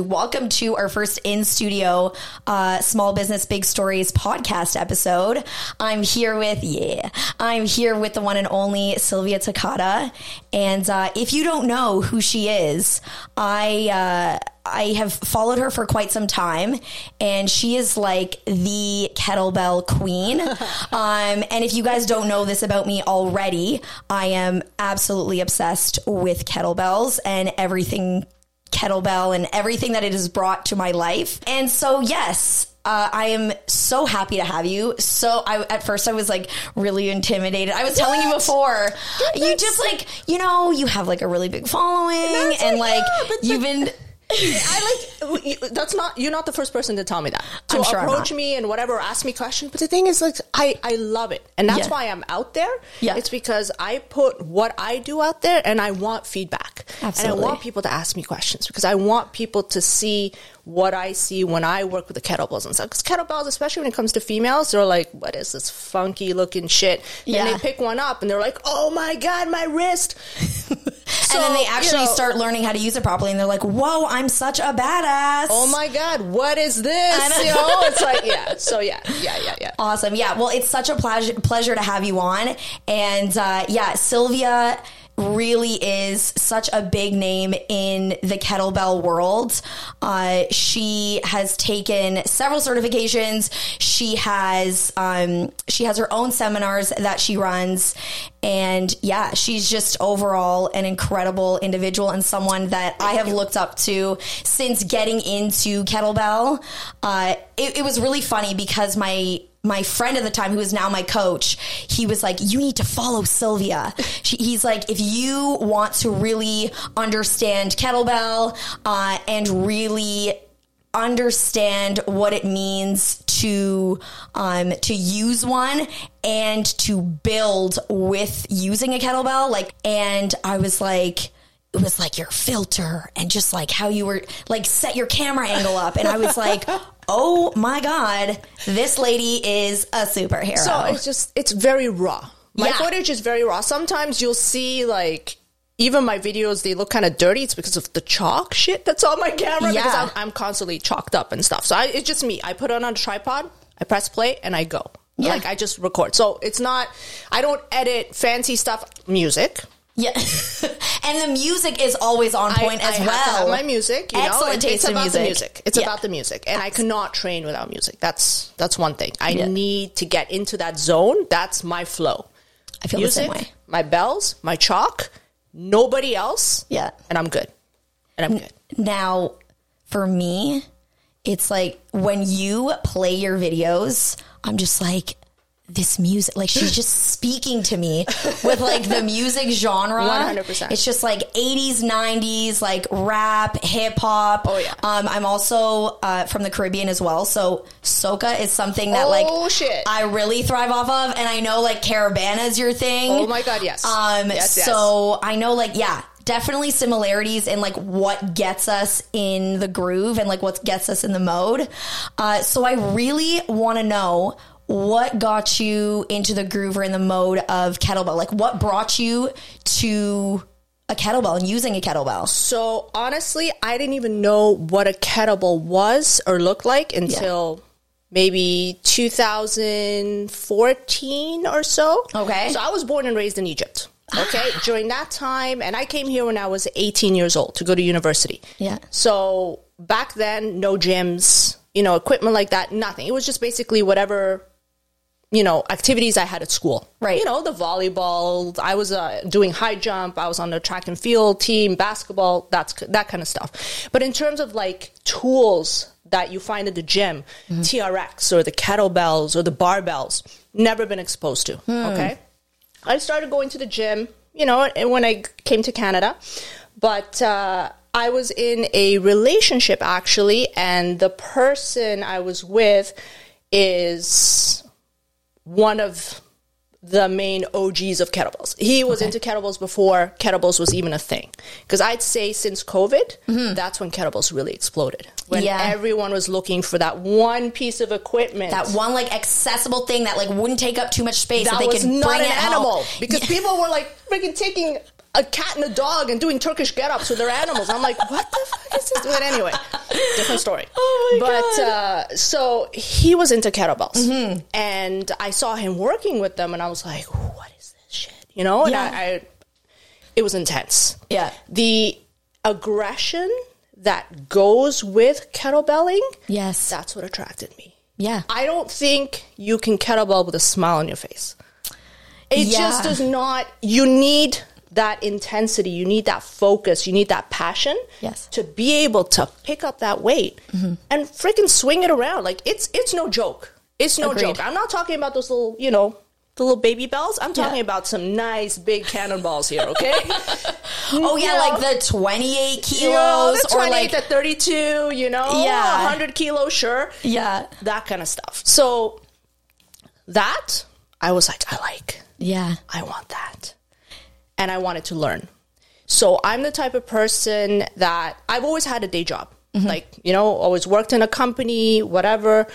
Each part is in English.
Welcome to our first in studio uh, Small Business Big Stories podcast episode. I'm here with, yeah, I'm here with the one and only Sylvia Takata. And uh, if you don't know who she is, I, uh, I have followed her for quite some time, and she is like the kettlebell queen. um, and if you guys don't know this about me already, I am absolutely obsessed with kettlebells and everything kettlebell and everything that it has brought to my life. And so, yes, uh, I am so happy to have you. So I, at first I was like really intimidated. I was what? telling you before, you just like, you know, you have like a really big following and like, yeah, you've been I like that's not you're not the first person to tell me that. To sure approach me and whatever ask me questions. But the thing is like I I love it. And that's yeah. why I'm out there. Yeah. It's because I put what I do out there and I want feedback. Absolutely. and I want people to ask me questions because I want people to see what I see when I work with the kettlebells and stuff. Because kettlebells, especially when it comes to females, they're like, "What is this funky looking shit?" Yeah. And they pick one up and they're like, "Oh my god, my wrist!" so, and then they actually you know, start learning how to use it properly, and they're like, "Whoa, I'm such a badass!" Oh my god, what is this? You know, it's like, yeah. So yeah, yeah, yeah, yeah. Awesome. Yeah. Well, it's such a pleasure pleasure to have you on, and uh, yeah, Sylvia really is such a big name in the kettlebell world. Uh, she has taken several certifications. She has um, she has her own seminars that she runs, and yeah, she's just overall an incredible individual and someone that I have looked up to since getting into kettlebell. Uh, it, it was really funny because my my friend at the time, who is now my coach, he was like, "You need to follow Sylvia." She, he's like, "If you want to really understand kettlebell uh, and really understand what it means to um, to use one and to build with using a kettlebell," like, and I was like it was like your filter and just like how you were like set your camera angle up. And i was like oh my god this lady is a superhero. So it's just it's very raw. My yeah. footage is very raw. Sometimes you'll see like even my videos they look kind of dirty it's because of the chalk shit that's on my camera yeah. because I'm, I'm, constantly chalked up and stuff so I, it's just me i put it on a tripod i press play and i go yeah. like i just record so it's not i don't edit fancy stuff music yeah, and the music is always on point I, as I well. my music, you Excellent know, it, it's about music. the music. It's yeah. about the music, and I cannot train without music. That's that's one thing. I yeah. need to get into that zone. That's my flow. I feel music, the same way. My bells, my chalk, nobody else. Yeah, and I'm good. And I'm good. Now, for me, it's like when you play your videos, I'm just like this music like she's just speaking to me with like the music genre. 100% it's just like 80s 90s like rap hip-hop. Oh yeah. Um, i'm also uh, from the caribbean as well. So soca is something that oh, like shit. i really thrive off of. And i know like caribana is your thing. Oh my god yes. Um yes, so yes. i know like yeah definitely similarities in like what gets us in the groove and like what gets us in the mode. Uh, so i really want to know what got you into the groove or in the mode of kettlebell? Like what brought you to a kettlebell and using a kettlebell? So honestly, I didn't even know what a kettlebell was or looked like until yeah. maybe 2014 or so. Okay. So I was born and raised in Egypt. Ah. Okay. During that time, and I came here when I was 18 years old to go to university. Yeah. So back then, no gyms, you know, equipment like that, nothing. It was just basically whatever you know, activities I had at school. Right. You know, the volleyball, I was uh, doing high jump, I was on the track and field team, basketball, that's that kind of stuff. But in terms of like tools that you find at the gym, mm-hmm. TRX or the kettlebells or the barbells, never been exposed to. Mm. Okay. I started going to the gym, you know, when I came to Canada, but uh, I was in a relationship actually, and the person I was with is one of the main OGs of kettlebells. He was okay. into kettlebells before kettlebells was even a thing. Because I'd say since COVID, mm-hmm. that's when kettlebells really exploded. When yeah. everyone was looking for that one piece of equipment, that one like accessible thing that like wouldn't take up too much space. That, that they was could not bring an animal. Because yeah. people were like freaking taking a cat and a dog and doing Turkish get ups with their animals. I'm like, what the fuck is this? But anyway, different story. Oh my but God. Uh, so he was into kettlebells, Mm-hmm. and I saw him working with them, and I was like, what is this shit? You know, and Yeah. I, I, it was intense. Yeah. the aggression that goes with kettlebelling. Yes. That's what attracted me. Yeah. I don't think you can kettlebell with a smile on your face. It Yeah. just does not. You need that intensity. You need that focus. You need that passion. Yes. Mm-hmm. To be able to pick up that weight and freaking swing it around. Like it's it's no joke. It's no Agreed. joke. I'm not talking about those little, you know, the little baby bells. I'm talking Yeah. about some nice big cannonballs here. Okay. Oh yeah, know? like the 28 kilos You know, the or like the 32. You know. Yeah. 100 kilos. Sure. yeah. That kind of stuff. So that I was like, I like. Yeah. I want that. And I wanted to learn. So I'm the type of person that I've always had a day job. Like, you know, always worked in a company, whatever.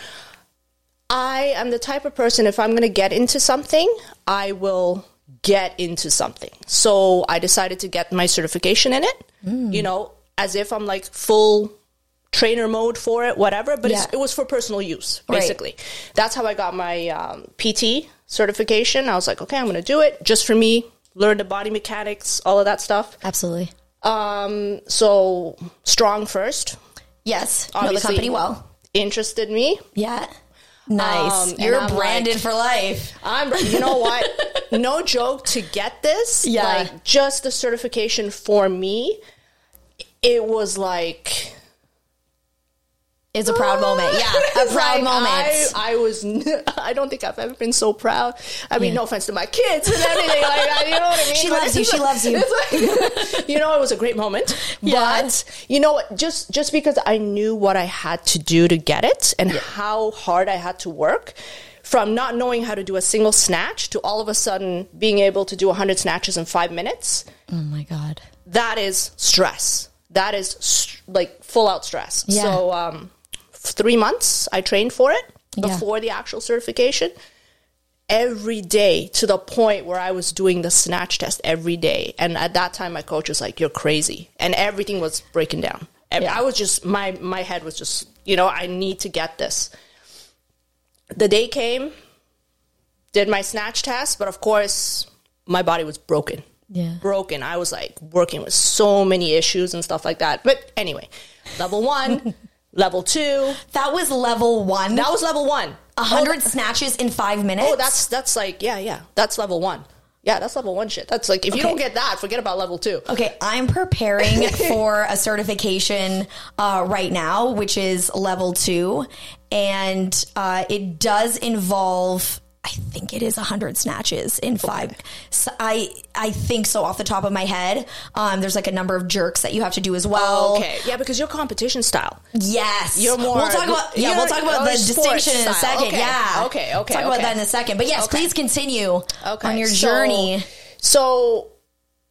I am the type of person, if I'm going to get into something, I will get into something. So I decided to get my certification in it, you know, as if I'm like full trainer mode for it, whatever. But it's, Yeah. it was for personal use, Right. basically. That's how I got my um, PT certification. I was like, okay, I'm going to do it just for me, learn the body mechanics, all of that stuff. Absolutely. Um, so StrongFirst, Yes. Know the company well. interested me. Yeah. Nice. Um, You're branded like- for life. I'm, you know what? no joke to get this. Yeah. Like just the certification for me, it was like It's a proud moment. Yeah. A proud like, moment. I, I was. n- I don't think I've ever been so proud. I mean, Yeah. no offense to my kids and everything like that. You know what I mean? She loves you, she loves you. like- you know, it was a great moment. Yeah. But you know, just just because I knew what I had to do to get it and how hard I had to work. From not knowing how to do a single snatch to all of a sudden being able to do 100 snatches in five minutes, oh my God. that is stress. That is st- like full out stress. Yeah. So, um, three months I trained for it Yeah. before the actual certification. Every day to the point where I was doing the snatch test every day. And at that time, my coach was like, You're crazy. And everything was breaking down. And Yeah. I was just, my, my head was just, you know, I need to get this. The day came, did my snatch test, but of course, my body was broken Yeah. broken. I was like working with so many issues and stuff like that. But anyway, level one, level two. That was level one. That was level one. A hundred snatches in five minutes. Oh, that's that's like yeah, yeah. That's level one. Yeah, that's level one shit. That's like if you don't get that, forget about level two. Okay, I'm preparing for a certification uh, right now, which is level two, and uh, it does involve. I think it is 100 snatches in five. So I I think so off the top of my head. Um, there's like a number of jerks that you have to do as well. Okay, yeah, because your competition style. Yes, You're more- We'll talk about yeah. We'll talk about the distinction in a second. Okay, Yeah. okay, okay, We'll Talk about that in a second. But yes, Okay. please continue Okay, on your so- journey. So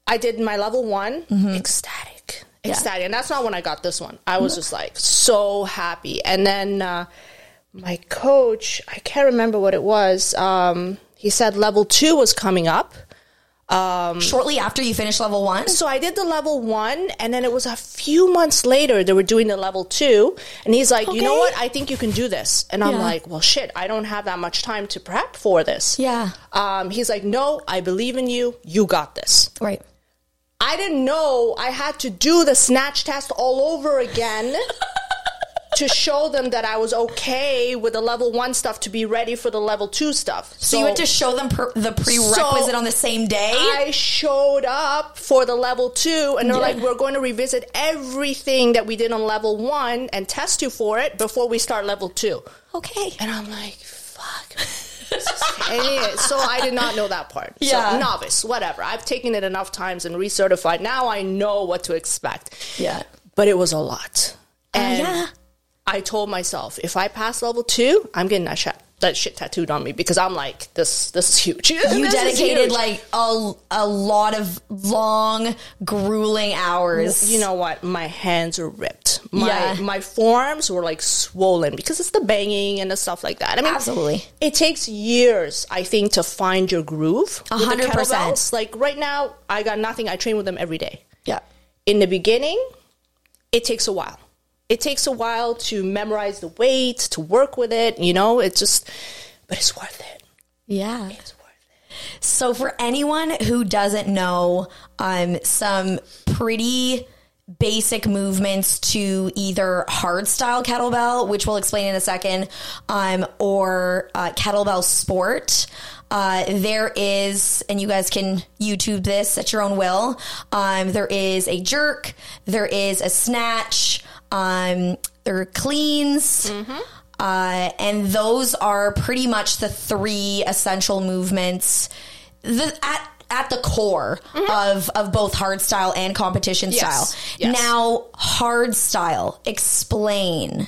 I did my level one, Mm-hmm. ecstatic, ecstatic, and that's not when I got this one. I was just like so happy, and then uh, my coach, I can't remember what it was. Um, he said level two was coming up. Shortly after you finish level one. So I did the level one, and then it was a few months later they were doing the level two, and he's like, "You know what? I think you can do this." And I'm Yeah. like, "Well, shit, I don't have that much time to prep for this." Yeah. Um, he's like, "No, I believe in you. You got this." Right. I didn't know I had to do the snatch test all over again to show them that I was okay with the level one stuff to be ready for the level two stuff. So, you had to show them per- the prerequisite So- on the same day. I showed up for the level two, and they're Yeah. like, "We're going to revisit everything that we did on level one and test you for it before we start level two. okay. And I'm like, "Fuck." Anyway, so I did not know that part. Yeah. So novice, whatever. I've taken it enough times and recertified. Now I know what to expect. Yeah. But it was a lot. Uh, and yeah. I told myself, if I pass level two, I'm getting that shit, that shit tattooed on me because I'm like, this this is huge. You This dedicated huge. like a, a lot of long, grueling hours. You know what? My hands are ripped. My Yeah. my forearms were like swollen because it's the banging and the stuff like that. I mean, Absolutely. it takes years, I think, to find your groove. A hundred percent. Like right now, I got nothing. I train with them every day. Yeah. In the beginning, it takes a while. It takes a while to memorize the weight, to work with it. You know, it's just, but it's worth it. Yeah. It's worth it. So for anyone who doesn't know, um, some pretty basic movements to either hard style kettlebell, which we'll explain in a second, um, or uh, kettlebell sport. Uh, there is, and you guys can YouTube this at your own will. Um, there is a jerk, there is a snatch, um, there are cleans. Uh, and those are pretty much the three essential movements the, at at the core of of both hard style and competition Yes. style. Yes. Now, hard style. Explain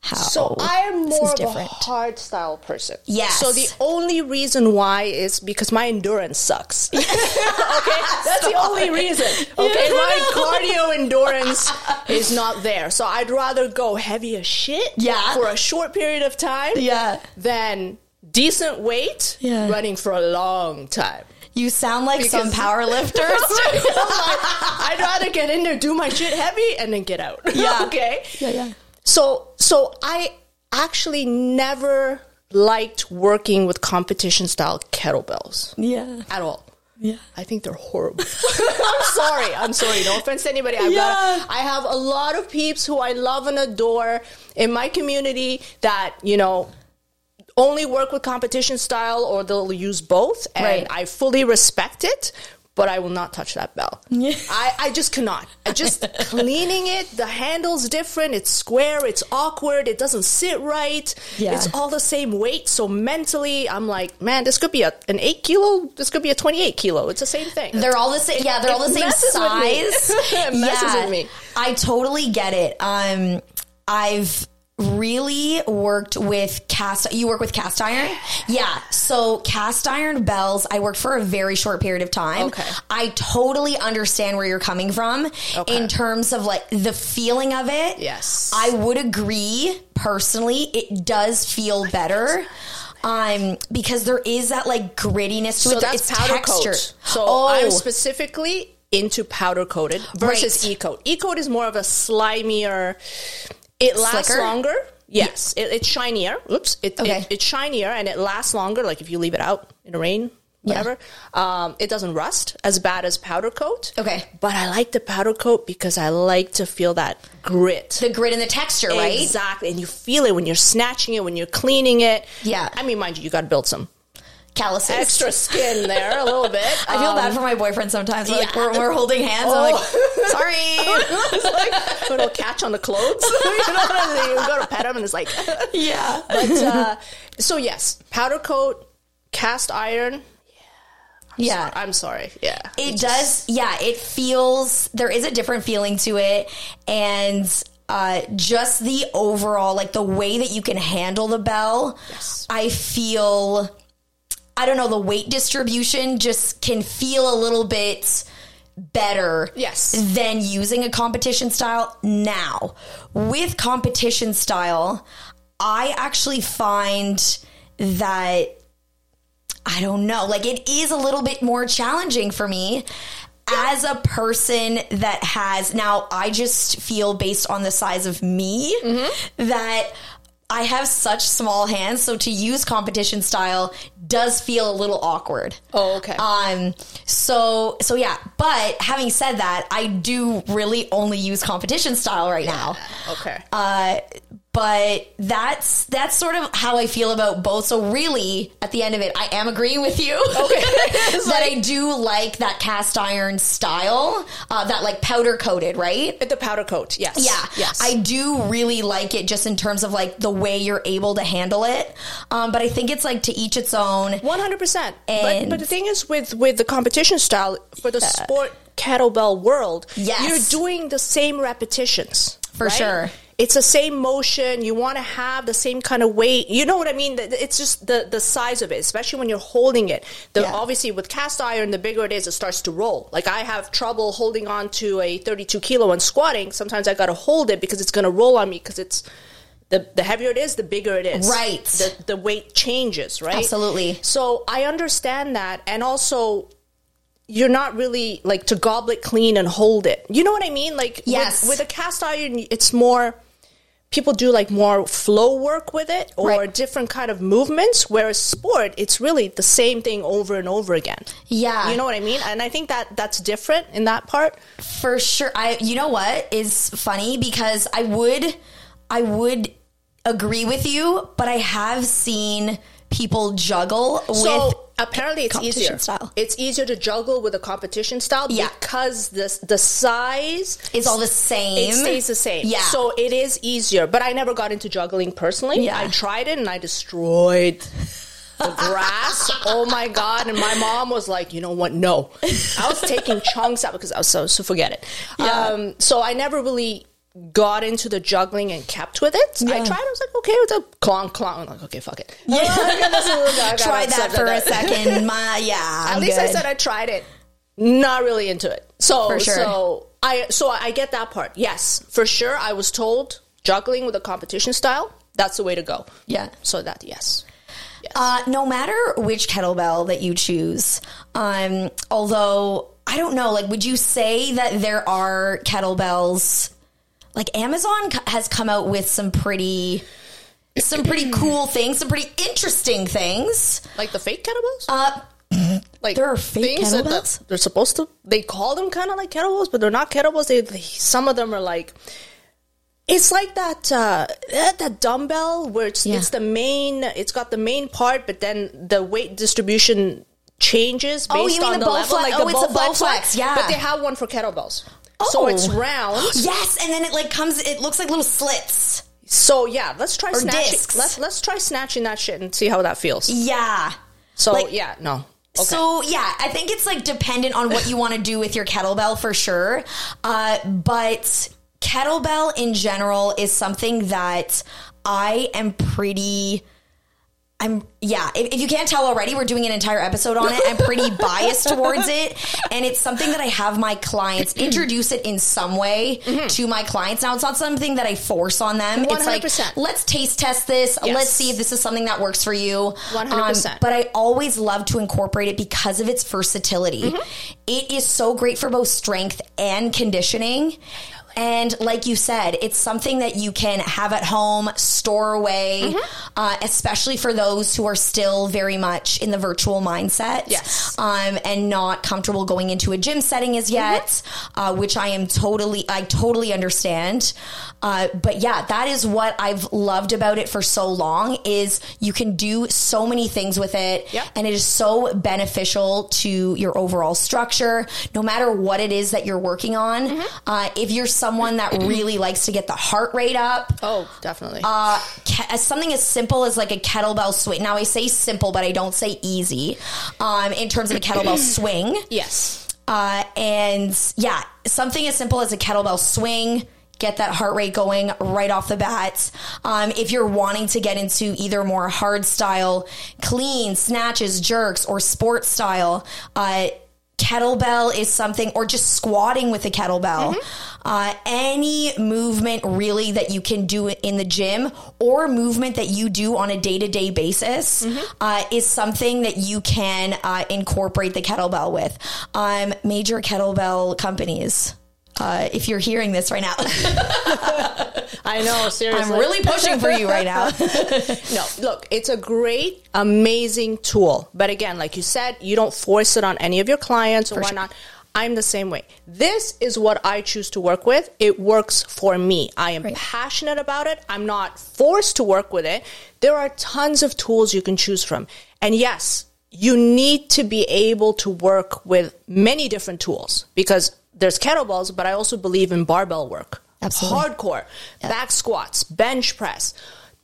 how. So I am more of different. a hard style person. Yes. So the only reason why is because my endurance sucks. okay, that's the only reason. Okay, my cardio endurance is not there. So I'd rather go heavy as shit. Yeah. For a short period of time. Yeah. Than decent weight. Yeah. Running for a long time. You sound like some Because- power lifters. I'd rather get in there, do my shit heavy, and then get out. Yeah. okay. yeah, yeah. So so I actually never liked working with competition style kettlebells Yeah. at all. Yeah. I think they're horrible. I'm sorry. I'm sorry. No offense to anybody. I've Yeah. got, I have a lot of peeps who I love and adore in my community that, you know, only work with competition style or they'll use both. And Right. I fully respect it, but I will not touch that bell. Yeah. I, I just cannot. I just cleaning it, the handle's different, it's square, it's awkward, it doesn't sit right. Yeah. It's all the same weight. So mentally, I'm like, man, this could be a, an eight kilo, this could be a 28 kilo. It's the same thing. They're all the same. Yeah, they're all the same messes with me. size. It messes yeah, with me. I totally get it. Um, I've really worked with cast. You work with cast iron, yeah. So cast iron bells. I worked for a very short period of time. Okay. I totally understand where you're coming from Okay. in terms of like the feeling of it. Yes. I would agree personally. It does feel better. Um, because there is that like grittiness to so it. that's it's powder texture. coat. So oh, I'm specifically into powder coated versus Right. e coat. E coat is more of a slimier. It lasts Slicker? longer. Yes, it, it's shinier. Oops, it, Okay. it, it's shinier and it lasts longer. Like if you leave it out in the rain, whatever, um, it doesn't rust as bad as powder coat. Okay. but I like the powder coat because I like to feel that grit. the grit and the texture, right? Exactly, and you feel it when you're snatching it, when you're cleaning it. Yeah. I mean, mind you, you got to build some Calluses. extra skin there a little bit. I feel Um, bad for my boyfriend sometimes. Like yeah. we're, we're holding hands. I'm like, sorry. it's like a little catch on the clothes. you know what I mean? You go to pet him and it's like, yeah. but uh, so yes, powder coat, cast iron. Yeah. I'm sorry. Yeah, It does. Yeah. It feels, there is a different feeling to it. And, uh, just the overall, like the way that you can handle the bell, Yes. I feel, I don't know, the weight distribution just can feel a little bit better Yes. than using a competition style. Now, with competition style, I actually find that I don't know, like it is a little bit more challenging for me as a person that has now I just feel based on the size of me mm-hmm. that I have such small hands so to use competition style does feel a little awkward. Oh, okay. Um so so yeah, but having said that, I do really only use competition style right now. okay. Uh, but that's that's sort of how I feel about both. So really, at the end of it, I am agreeing with you. Okay. that I do like that cast iron style, uh, that like powder coated, right? the powder coat. Yes. Yeah, Yes. I do really like it just in terms of like the way you're able to handle it. Um, but I think it's like to each its own. One hundred percent. But but the thing is with with the competition style for the sport kettlebell world, Yes. you're doing the same repetitions For sure. It's the same motion. You want to have the same kind of weight. You know what I mean? It's just the the size of it, especially when you're holding it. The, Yeah. Obviously, with cast iron, the bigger it is, it starts to roll. Like I have trouble holding on to a 32 kilo and squatting. Sometimes I got to hold it because it's going to roll on me because it's. The, the heavier it is, the bigger it is. Right. The, the weight changes, right? Absolutely. So I understand that. And also, you're not really like to goblet clean and hold it. You know what I mean? Like Yes. with, with a cast iron, it's more people do like more flow work with it or Right. different kind of movements. Whereas sport, it's really the same thing over and over again. Yeah. You know what I mean? And I think that that's different in that part. For sure. I you know what is funny because I would I would agree with you, but I have seen people juggle So with apparently it's easier. style. It's easier to juggle with a competition style Yeah. because the the size is all the same. It stays the same. Yeah. So it is easier. But I never got into juggling personally. Yeah. I tried it and I destroyed the grass. oh my god! And my mom was like, you know what? No. I was taking chunks out because I was so so forget it. Um, so I never really got into the juggling and kept with it. I tried. I was like, okay, with a clonk clonk. I'm like, okay, fuck it. Yeah. Try that for a second. My yeah. At I'm least I said I tried it. Not really into it. So For sure. so I so I get that part. Yes, for sure. I was told juggling with a competition style. That's the way to go. Yeah. So that yes. Yes. Uh, no matter which kettlebell that you choose, um, although I don't know, like, would you say that there are kettlebells? Like Amazon has come out with some pretty, some pretty cool things, some pretty interesting things. like the fake kettlebells. Uh, like there are fake things kettlebells? that they're supposed to. They call them kind of like kettlebells, but they're not kettlebells. They, they some of them are like. It's like that uh, that dumbbell where it's, Yeah. it's the main. It's got the main part, but then the weight distribution changes based Oh, you mean on the level. Like oh, the it's a Bowflex one. Bowflex, yeah. But they have one for kettlebells. Oh. So it's round. yes, and then it like comes. It looks like little slits. So yeah, let's try Or snatching. discs. Let's let's try snatching that shit and see how that feels. Yeah. So Like- yeah, no. Okay. So yeah, I think it's like dependent on what you want to do with your kettlebell for sure. Uh, but kettlebell in general is something that I am pretty. I'm yeah. If, if you can't tell already, we're doing an entire episode on it. I'm pretty biased towards it, and it's something that I have my clients introduce it in some way to my clients. Now, it's not something that I force on them. It's like let's taste test this. Yes. Let's see if this is something that works for you. 100%. Um, but I always love to incorporate it because of its versatility. It is so great for both strength and conditioning. And like you said, it's something that you can have at home, store away, uh, especially for those who are still very much in the virtual mindset. Yes. Um, and not comfortable going into a gym setting as yet, uh, which I am totally, I totally understand. Uh, but yeah, that is what I've loved about it for so long is you can do so many things with it Yep. and it is so beneficial to your overall structure, no matter what it is that you're working on. Uh, if you're someone that really likes to get the heart rate up, oh, definitely. uh, ke- something as simple as like a kettlebell swing. Now I say simple, but I don't say easy. Um, in terms of a kettlebell swing, yes. uh, and yeah, something as simple as a kettlebell swing. Get that heart rate going right off the bat. Um, if you're wanting to get into either more hard style, clean snatches, jerks, or sports style, uh, kettlebell is something, or just squatting with a kettlebell. Uh, any movement really that you can do in the gym or movement that you do on a day to day basis uh, is something that you can uh, incorporate the kettlebell with. Um, major kettlebell companies. Uh, if you're hearing this right now, I know. Seriously, I'm really pushing for you right now. no, look, it's a great, amazing tool. But again, like you said, you don't force it on any of your clients or whatnot. I'm the same way. This is what I choose to work with. It works for me. I am passionate about it. I'm not forced to work with it. There are tons of tools you can choose from. And yes, you need to be able to work with many different tools because there's kettlebells, but I also believe in barbell work. Absolutely. Hardcore, back squats, bench press,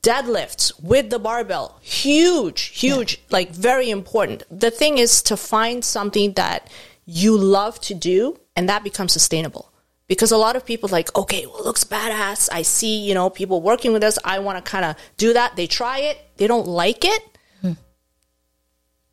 deadlifts with the barbell. Huge, huge, like very important. The thing is to find something that you love to do and that becomes sustainable. because a lot of people like, okay, well, it looks badass. I see, you know, people working with us. I want to kind of do that. They try it. They don't like it. Hmm.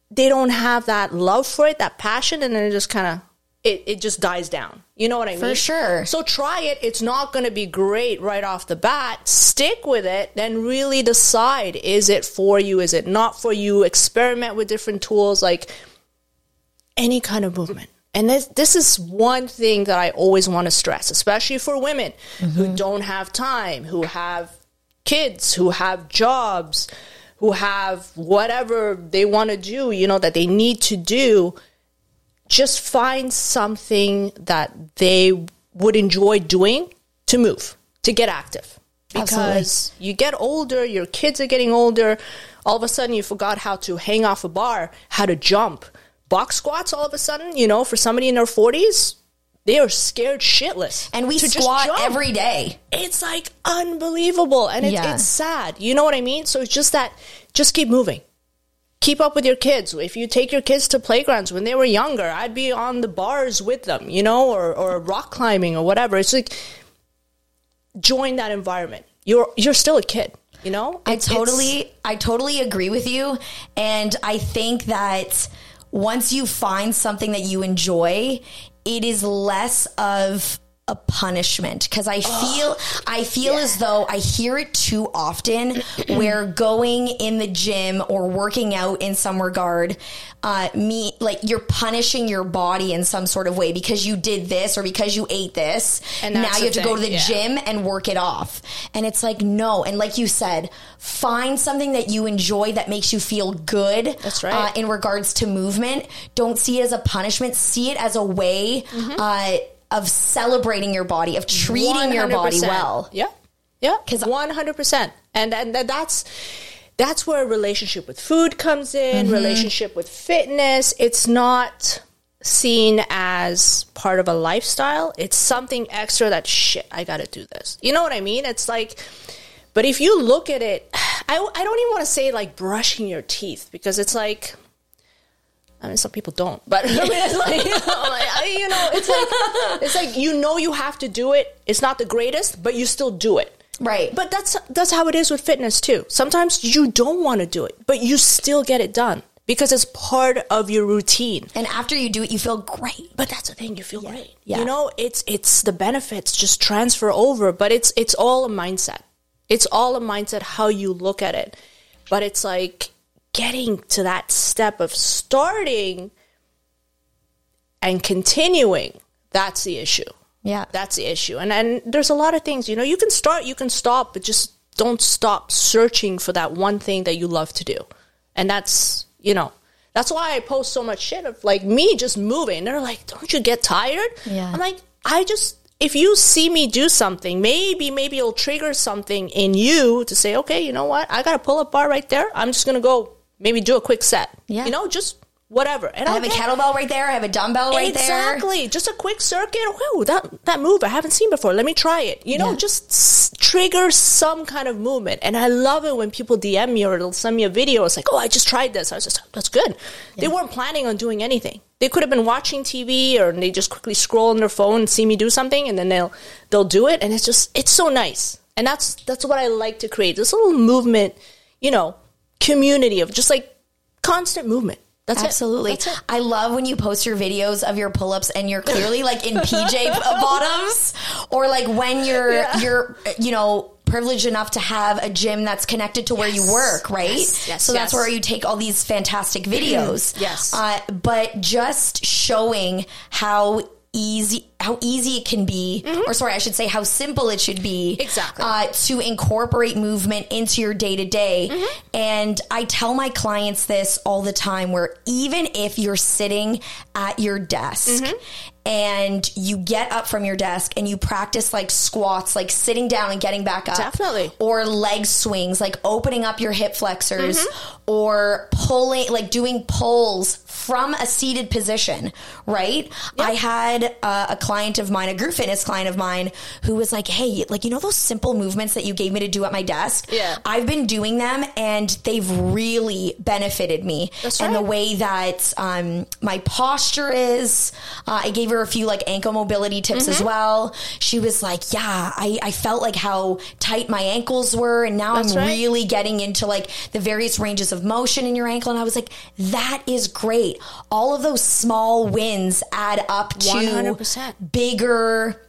They don't have that love for it, that passion, and then it just kind of it, it just dies down. You know what I mean? For sure. So try it. It's not going to be great right off the bat. Stick with it. Then really decide is it for you? Is it not for you? Experiment with different tools like any kind of movement. And this, this is one thing that I always want to stress, especially for women mm-hmm. who don't have time, who have kids, who have jobs, who have whatever they want to do, you know, that they need to do. Just find something that they would enjoy doing to move, to get active. Because Absolutely. you get older, your kids are getting older, all of a sudden you forgot how to hang off a bar, how to jump box squats all of a sudden, you know, for somebody in their 40s, they are scared shitless. And we squat every day. It's like unbelievable. And it's, yeah. it's sad. You know what I mean? So it's just that, just keep moving. Keep up with your kids. If you take your kids to playgrounds when they were younger, I'd be on the bars with them, you know, or, or rock climbing or whatever. It's like, join that environment. You're, you're still a kid you know i totally i totally agree with you and i think that once you find something that you enjoy, it is less of a punishment. Because I feel I feel yeah. as though I hear it too often where going in the gym or working out in some regard uh, me like you're punishing your body in some sort of way because you did this or because you ate this. And now you have to go to the yeah. gym and work it off. And it's like no. And like you said find something that you enjoy that makes you feel good that's right. uh, in regards to movement. Don't see it as a punishment. See it as a way mm-hmm. uh, of celebrating your body, of treating 100%. your body well. Yeah. Yeah. Because 100%. And, and that's, that's where a relationship with food comes in, mm-hmm. relationship with fitness. It's not seen as part of a lifestyle. It's something extra that shit, I got to do this. You know what I mean? It's like, but if you look at it, I, I don't even want to say like brushing your teeth because it's like, I mean, some people don't, but I mean, it's like, you know, like, I, you know, it's like it's like you know you have to do it. It's not the greatest, but you still do it. Right. But that's that's how it is with fitness too. Sometimes you don't want to do it, but you still get it done because it's part of your routine. And after you do it, you feel great. But that's the thing, you feel yeah. great. Yeah. You know, it's it's the benefits just transfer over, but it's it's all a mindset. It's all a mindset how you look at it. But it's like getting to that step of starting and continuing, that's the issue. Yeah. That's the issue. And and there's a lot of things, you know, you can start, you can stop, but just don't stop searching for that one thing that you love to do. And that's, you know, that's why I post so much shit of like me just moving. They're like, "Don't you get tired?" Yeah. I'm like, "I just if you see me do something, maybe maybe it'll trigger something in you to say, "Okay, you know what? I got a pull-up bar right there. I'm just going to go maybe do a quick set. Yeah. You know, just whatever. And I have get, a kettlebell right there. I have a dumbbell right exactly. there. Exactly. Just a quick circuit. Whoa, that that move I haven't seen before. Let me try it. You know, yeah. just s- trigger some kind of movement. And I love it when people DM me or they'll send me a video. It's like, oh, I just tried this. I was just, that's good. Yeah. They weren't planning on doing anything. They could have been watching TV or they just quickly scroll on their phone and see me do something, and then they'll they'll do it. And it's just it's so nice. And that's that's what I like to create. This little movement, you know, community of just like constant movement. That's Absolutely. It. That's it. I love when you post your videos of your pull-ups and you're clearly like in PJ bottoms or like when you're yeah. you're you know privileged enough to have a gym that's connected to yes. where you work, right? Yes, yes so that's yes. where you take all these fantastic videos. yes. Uh, but just showing how easy how easy it can be mm-hmm. or sorry i should say how simple it should be exactly uh, to incorporate movement into your day to day and i tell my clients this all the time where even if you're sitting at your desk mm-hmm and you get up from your desk and you practice like squats, like sitting down and getting back up. Definitely. Or leg swings, like opening up your hip flexors mm-hmm. or pulling, like doing pulls from a seated position, right? Yep. I had uh, a client client of mine, a group fitness client of mine, who was like, "Hey, like you know those simple movements that you gave me to do at my desk? Yeah. I've been doing them, and they've really benefited me. That's and the way that um, my posture is. Uh, I gave her a few like ankle mobility tips Mm-hmm. as well. She was like, "Yeah, I, I felt like how tight my ankles were, and now That's I'm right. really getting into like the various ranges of motion in your ankle." And I was like, "That is great. All of those small wins add up to 100%. Bigger."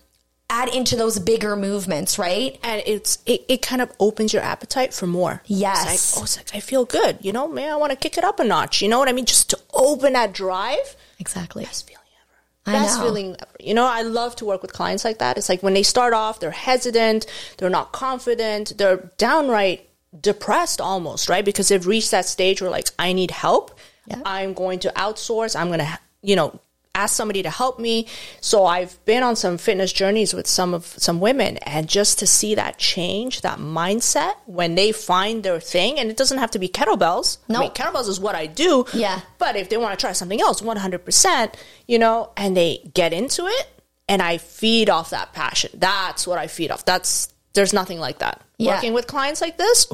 Add into those bigger movements, right? and it's it, it kind of opens your appetite for more. Yes. It's like, oh, it's like I feel good. You know, man, I want to kick it up a notch. You know what I mean? Just to open that drive. Exactly. Best feeling ever. I Best know. feeling ever. You know, I love to work with clients like that. It's like when they start off, they're hesitant, they're not confident, they're downright depressed almost, right? Because they've reached that stage where like I need help. Yeah. I'm going to outsource. I'm going to, you know, ask somebody to help me. So I've been on some fitness journeys with some of some women and just to see that change, that mindset when they find their thing and it doesn't have to be kettlebells. I mean, kettlebells is what I do. Yeah. But if they want to try something else, 100%, you know, and they get into it and I feed off that passion. That's what I feed off. That's there's nothing like that. Yeah. Working with clients like this,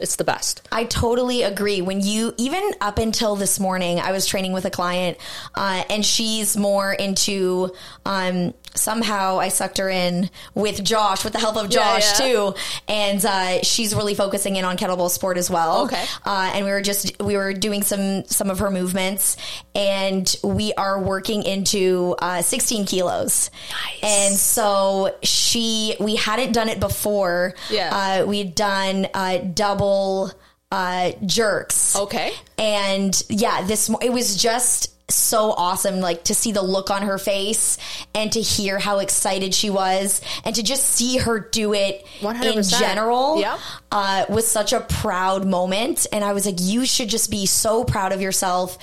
it's the best. I totally agree. When you, even up until this morning, I was training with a client, uh, and she's more into, um, somehow I sucked her in with Josh, with the help of Josh yeah. too. And, uh, she's really focusing in on kettlebell sport as well. Okay. Uh, and we were just, we were doing some, some of her movements and we are working into, uh, 16 kilos. Nice. And so she, we hadn't done it before. Yeah. Uh, we'd done, uh, double, uh, jerks. Okay. And yeah, this it was just so awesome like to see the look on her face and to hear how excited she was and to just see her do it in 100%. general Yep. uh, was such a proud moment and i was like you should just be so proud of yourself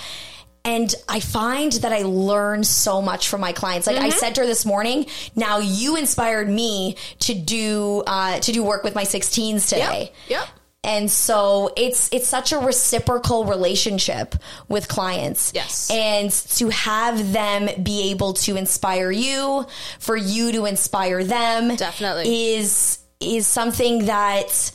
and I find that I learn so much from my clients. Like I Mm-hmm. said to her this morning, now you inspired me to do uh, to do work with my 16s today. Yep. And so it's it's such a reciprocal relationship with clients. Yes. And to have them be able to inspire you, for you to inspire them Definitely. is is something that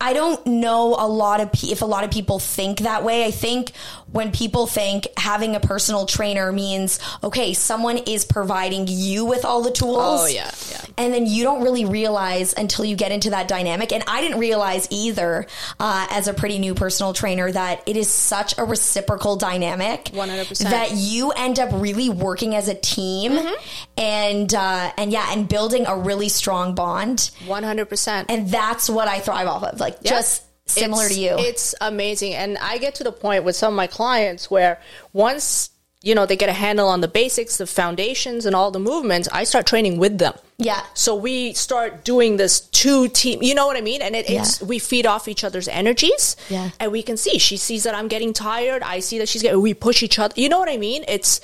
I don't know a lot of pe- if a lot of people think that way. I think when people think having a personal trainer means okay, someone is providing you with all the tools. Oh, yeah, yeah. And then you don't really realize until you get into that dynamic. And I didn't realize either, uh, as a pretty new personal trainer, that it is such a reciprocal dynamic. 100%. That you end up really working as a team, Mm-hmm. and uh, and yeah, and building a really strong bond. 100%. And that's what I thrive off of. Like just similar It's- to you. It's amazing. And I get to the point with some of my clients where once, you know, they get a handle on the basics, the foundations and all the movements, I start training with them. Yeah. So we start doing this two team, you know what I mean? And it, it's, we feed off each other's energies. Yeah. And we can see, she sees that I'm getting tired. I see that she's getting, we push each other. You know what I mean? It's,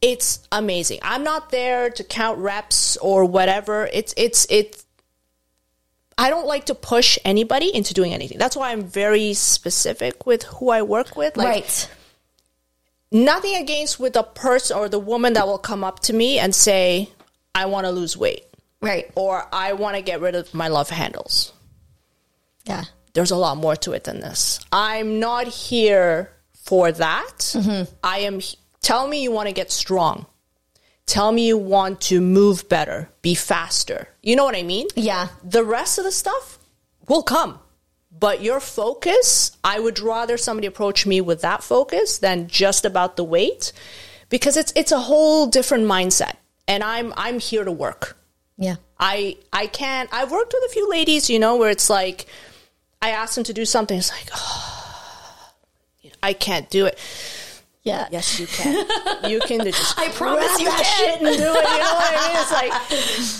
it's amazing. I'm not there to count reps or whatever. It's, it's, it's, I don't like to push anybody into doing anything. That's why I'm very specific with who I work with. Like, right. nothing against with the person or the woman that will come up to me and say, I want to lose weight Right. or I want to get rid of my love handles. Yeah. There's a lot more to it than this. I'm not here for that. Mm-hmm. I am, tell me you want to get strong. Tell me you want to move better, be faster. You know what I mean? Yeah. The rest of the stuff will come. But your focus, I would rather somebody approach me with that focus than just about the weight because it's it's a whole different mindset. And I'm I'm here to work. Yeah. I I can't I've worked with a few ladies, you know, where it's like I ask them to do something, it's like, oh, I can't do it. Yeah. Yes, you can. You can just I promise you that shit and do it. You know what I mean? It's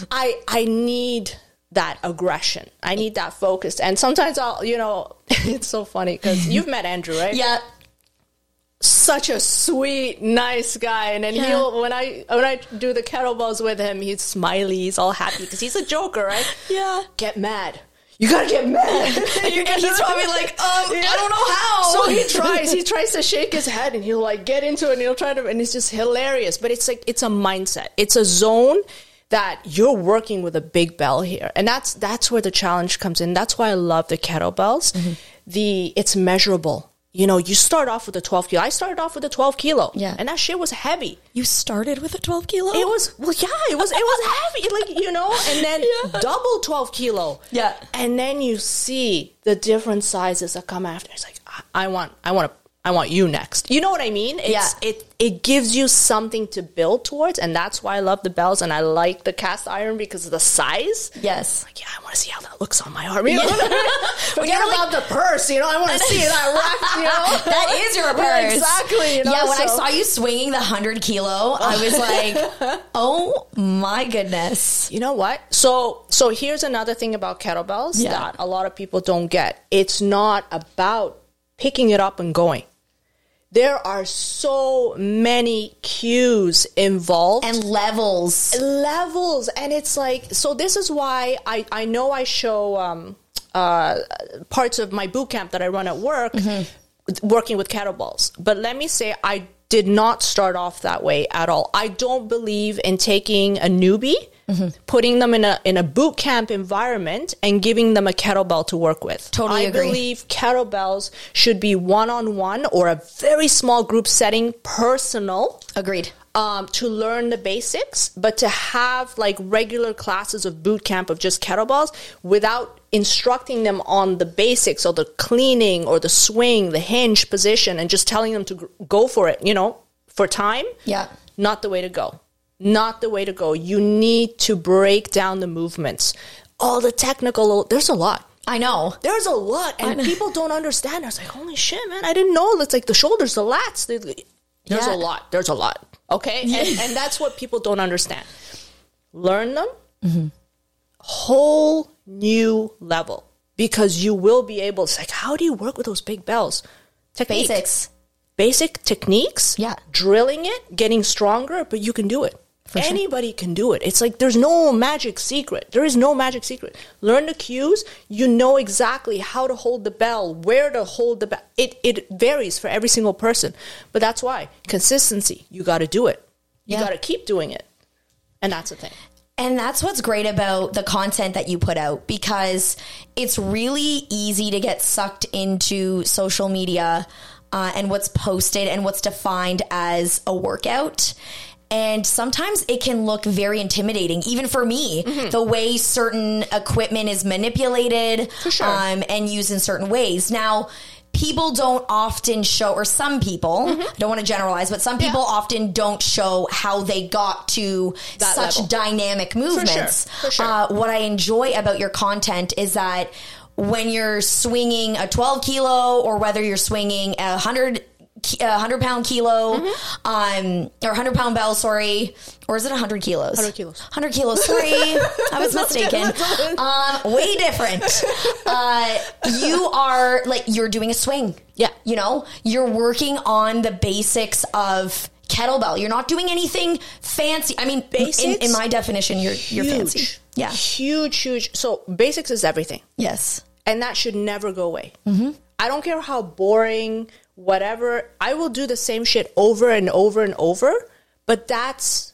like I I need that aggression. I need that focus. And sometimes I'll, you know, it's so funny because you've met Andrew, right? Yeah. Such a sweet, nice guy. And then Yeah. he'll when I when I do the kettlebells with him, he's smiley, he's all happy because he's a joker, right? Yeah. Get mad. You gotta get mad. and, he's probably like, um, I don't know how. So he tries. He tries to shake his head, and he'll like get into it, and he'll try to, and it's just hilarious. But it's like it's a mindset. It's a zone that you're working with a big bell here, and that's that's where the challenge comes in. That's why I love the kettlebells. Mm-hmm. The it's measurable. You know, you start off with a 12 kilo. I started off with a 12 kilo. Yeah. And that shit was heavy. you started with a 12 kilo? It was well, yeah. It was it was heavy, like you know, and then double twelve kilo. Yeah. and then you see the different sizes that come after. It's like I, I want, I want to, I want you next. You know what I mean? It's, Yeah. It it gives you something to build towards, and that's why I love the bells and I like the cast iron because of the size. Yes. Like, yeah, I want to see how that looks on my arm. You know? Forget you're like- about the purse. You know, I want to see that rack. You know, That is your purse. exactly. You know, yeah, when I saw you swinging the 100 kilo, I was like, oh my goodness. You know what? So so here's another thing about kettlebells Yeah. that a lot of people don't get. It's not about picking it up and going. There are so many cues involved. And levels. levels. And it's like so this is why i i know i show um uh parts of my boot camp that i run at work working with kettlebells. But let me say i did not start off that way at all. I don't believe in taking a newbie putting them in a in a boot camp environment and giving them a kettlebell to work with Totally i agree. believe kettlebells should be one-on-one or a very small group setting personal Agreed. um, to learn the basics, but to have like regular classes of boot camp of just kettlebells without instructing them on the basics or the cleaning or the swing, the hinge position, and just telling them to gr- go for it, you know, for time. Yeah. Not the way to go. Not the way to go. You need to break down the movements. All the technical, there's a lot. I know. There's a lot, and people don't understand. I was like, "Holy shit, man! I didn't know." It's like the shoulders, the lats. the- There's Yeah. a lot. There's a lot. Okay, and, and that's what people don't understand. Learn them, Mm-hmm. whole new level, because you will be able. It's like, how do you work with those big bells? Technique. Basics. basic techniques. Yeah. drilling it, getting stronger, but you can do it. Sure. Anybody can do it. It's like there's no magic secret. There is no magic secret. Learn the cues. You know exactly how to hold the bell, where to hold the bell. It it varies for every single person, but that's why consistency. You got to do it. You Yeah. got to keep doing it, and that's the thing. And that's what's great about the content that you put out because it's really easy to get sucked into social media uh, and what's posted and what's defined as a workout. And sometimes it can look very intimidating, even for me, the way certain equipment is manipulated sure. um, and used in certain ways. Now, people don't often show, or some people, I don't want to generalize, but some people often don't show how they got to That such level. dynamic movements. For sure. Uh, what I enjoy about your content is that when you're swinging a 12 kilo or whether you're swinging a 100 ki- a 100 pound kilo Mm-hmm. um or 100 pound bell sorry. Or is it 100 kilos? 100 kilos. 100 kilos sorry. I was mistaken. um way different. Uh you are like you're doing a swing. Yeah. you know? You're working on the basics of kettlebell. You're not doing anything fancy. I mean in, Basics? in my definition you're you're fancy. Yeah. Huge, huge. So basics is everything. yes. And that should never go away. I don't care how boring, whatever. I will do the same shit over and over and over, but that's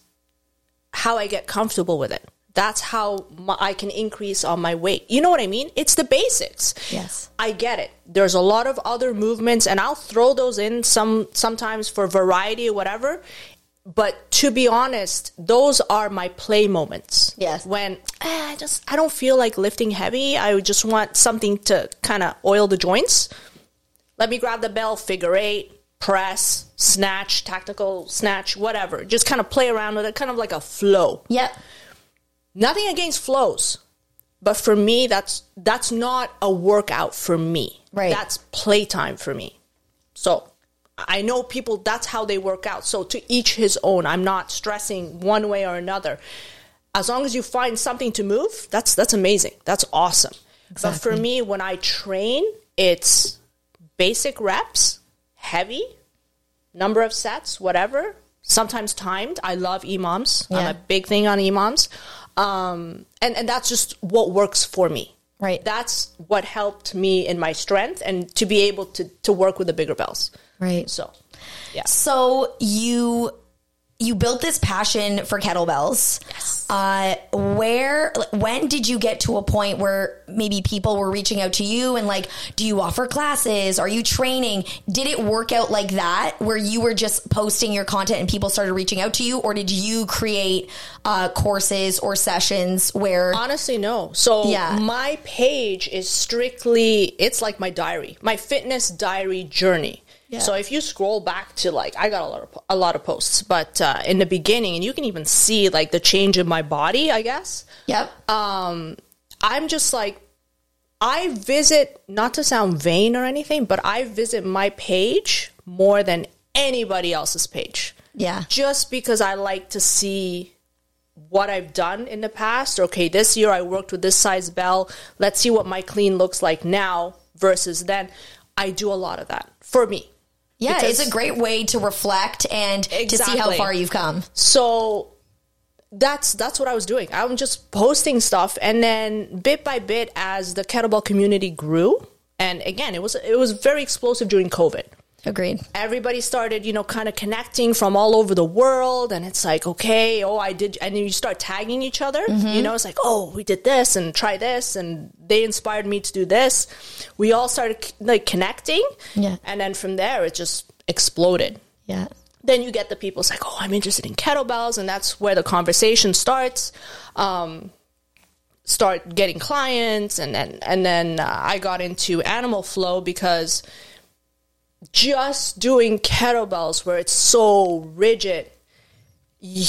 how I get comfortable with it. That's how my, I can increase on my weight. You know what I mean? It's the basics. Yes. I get it. There's a lot of other movements, and I'll throw those in some sometimes for variety or whatever. But to be honest, those are my play moments. Yes. When eh, I just I don't feel like lifting heavy. I just want something to kind of oil the joints. Let me grab the bell, figure eight, press, snatch, tactical snatch, whatever. Just kind of play around with it, kind of like a flow. Yep. nothing against flows but for me that's that's not a workout for me. Right. that's playtime for me. So i know people that's how they work out. So to each his own. I'm not stressing one way or another. As long as you find something to move that's that's amazing. That's awesome. But for me when i train it's basic reps heavy number of sets, whatever. Sometimes timed. I love EMOMs. Yeah. I'm a big thing on EMOMs. Um, and, and that's just what works for me. Right. That's what helped me in my strength and to be able to to work with the bigger bells. Right. So, yeah. So you you built this passion for kettlebells. Yes. Uh, where when did you get to a point where maybe people were reaching out to you and like, do you offer classes? Are you training? Did it work out like that where you were just posting your content and people started reaching out to you, or did you create uh, courses or sessions where? Honestly, no. So Yeah. my page is strictly it's like my diary, my fitness diary journey. Yeah. So if you scroll back to like I got a lot of a lot of posts, but uh, in the beginning, and you can even see like the change in my body, I guess. Yep. Um, I'm just like I visit not to sound vain or anything, but I visit my page more than anybody else's page yeah. just because I like to see what I've done in the past. Okay, this year I worked with this size bell. Let's see what my clean looks like now versus then. I do a lot of that for me. Yeah, Because- it's a great way to reflect and to see how far you've come. So that's that's what I was doing. I'm just posting stuff and then bit by bit as the kettlebell community grew and again, it was it was very explosive during COVID. Agreed. everybody started, you know, kind of connecting from all over the world. And it's like, okay, oh, I did. And then you start tagging each other. You know, it's like, oh, we did this and try this. And they inspired me to do this. We all started like connecting. Yeah. And then from there, it just exploded. Yeah. Then you get the people, it's like, oh, I'm interested in kettlebells. And that's where the conversation starts. Um, start getting clients and then and then uh, I got into animal flow because just doing kettlebells where it's so rigid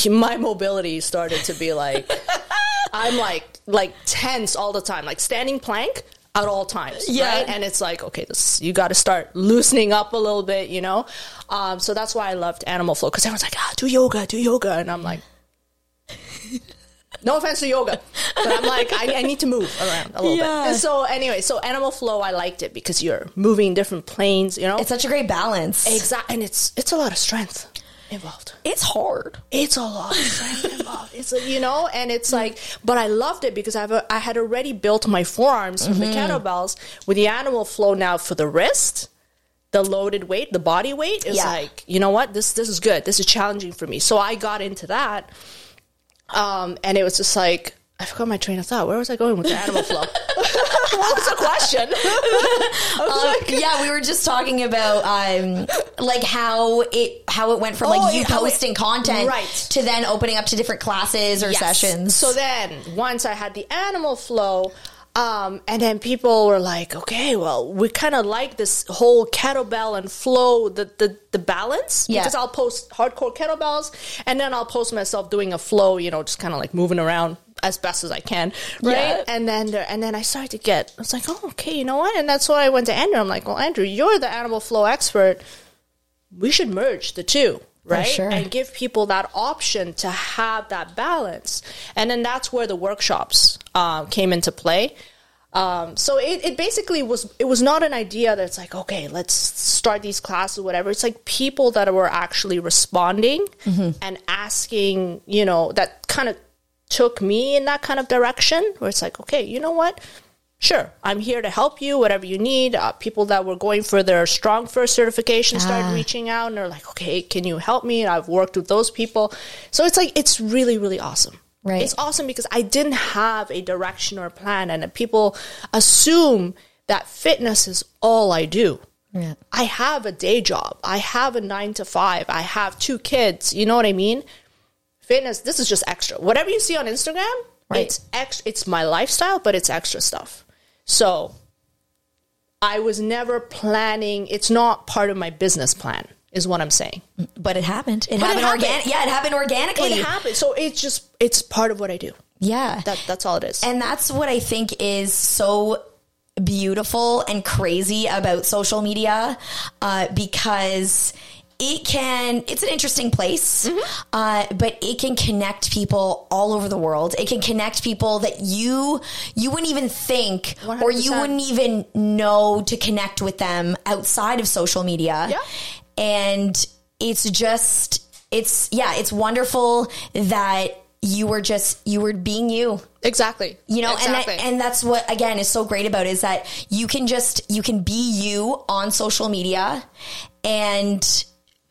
my mobility started to be like I'm like like tense all the time like standing plank at all times Yeah. right and it's like okay this you got to start loosening up a little bit you know um, so that's why I loved animal flow because everyone's like ah do yoga do yoga and I'm like no offense to yoga, but I'm like, I, I need to move around a little Yeah. bit. And so anyway, so animal flow, I liked it because you're moving different planes, you know. It's such a great balance. exact, and it's it's a lot of strength involved. It's hard. It's a lot of strength involved. It's a, you know, and it's like, but I loved it because I've I had already built my forearms from the mm-hmm. kettlebells with the animal flow now for the wrist. The loaded weight, the body weight is Yeah. like, you know what? This this is good. This is challenging for me. So I got into that. Um, and it was just like I forgot my train of thought. Where was I going with the animal flow? what was the question? Was Um, like, yeah, we were just talking about um, like how it how it went from Oh, like you yeah, how it- posting content Right. to then opening up to different classes or Yes. sessions. So then, once I had the animal flow, um, and then people were like, okay, well, we kind of like this whole kettlebell and flow, the, the, the balance. Yeah. Because I'll post hardcore kettlebells and then I'll post myself doing a flow, you know, just kind of like moving around as best as I can. Right. Yeah. And then, there, and then I started to get, I was like, oh, okay, you know what? And that's why I went to Andrew. I'm like, well, Andrew, you're the animal flow expert. We should merge the two right? sure. And give people that option to have that balance. And then that's where the workshops um, came into play. Um, so it, it basically was it was not an idea that's like okay let's start these classes whatever it's like people that were actually responding and asking you know that kind of took me in that kind of direction where it's like okay you know what sure i'm here to help you whatever you need uh, people that were going for their StrongFirst certification started Ah. reaching out and they're like okay can you help me and i've worked with those people so it's like it's really really awesome Right. it's awesome because i didn't have a direction or plan and people assume that fitness is all i do Yeah. I have a day job. I have a nine to five. I have two kids. You know what I mean? Fitness, this is just extra. Whatever you see on Instagram, Right. it's ex- it's my lifestyle, but it's extra stuff. So I was never planning, it's not part of my business plan, is what I'm saying. But it happened. It it happened happened. organic. Yeah, it happened organically. It happened. So it's just it's part of what I do. yeah. That that's all it is. And that's what I think is so beautiful and crazy about social media uh, because it can it's an interesting place uh, but it can connect people all over the world it can connect people that you you wouldn't even think or you wouldn't even know to connect with them outside of social media Yeah. and it's just it's yeah it's wonderful that you were just you were being you Exactly. you know exactly. and that, and that's what again is so great about it, is that you can just you can be you on social media and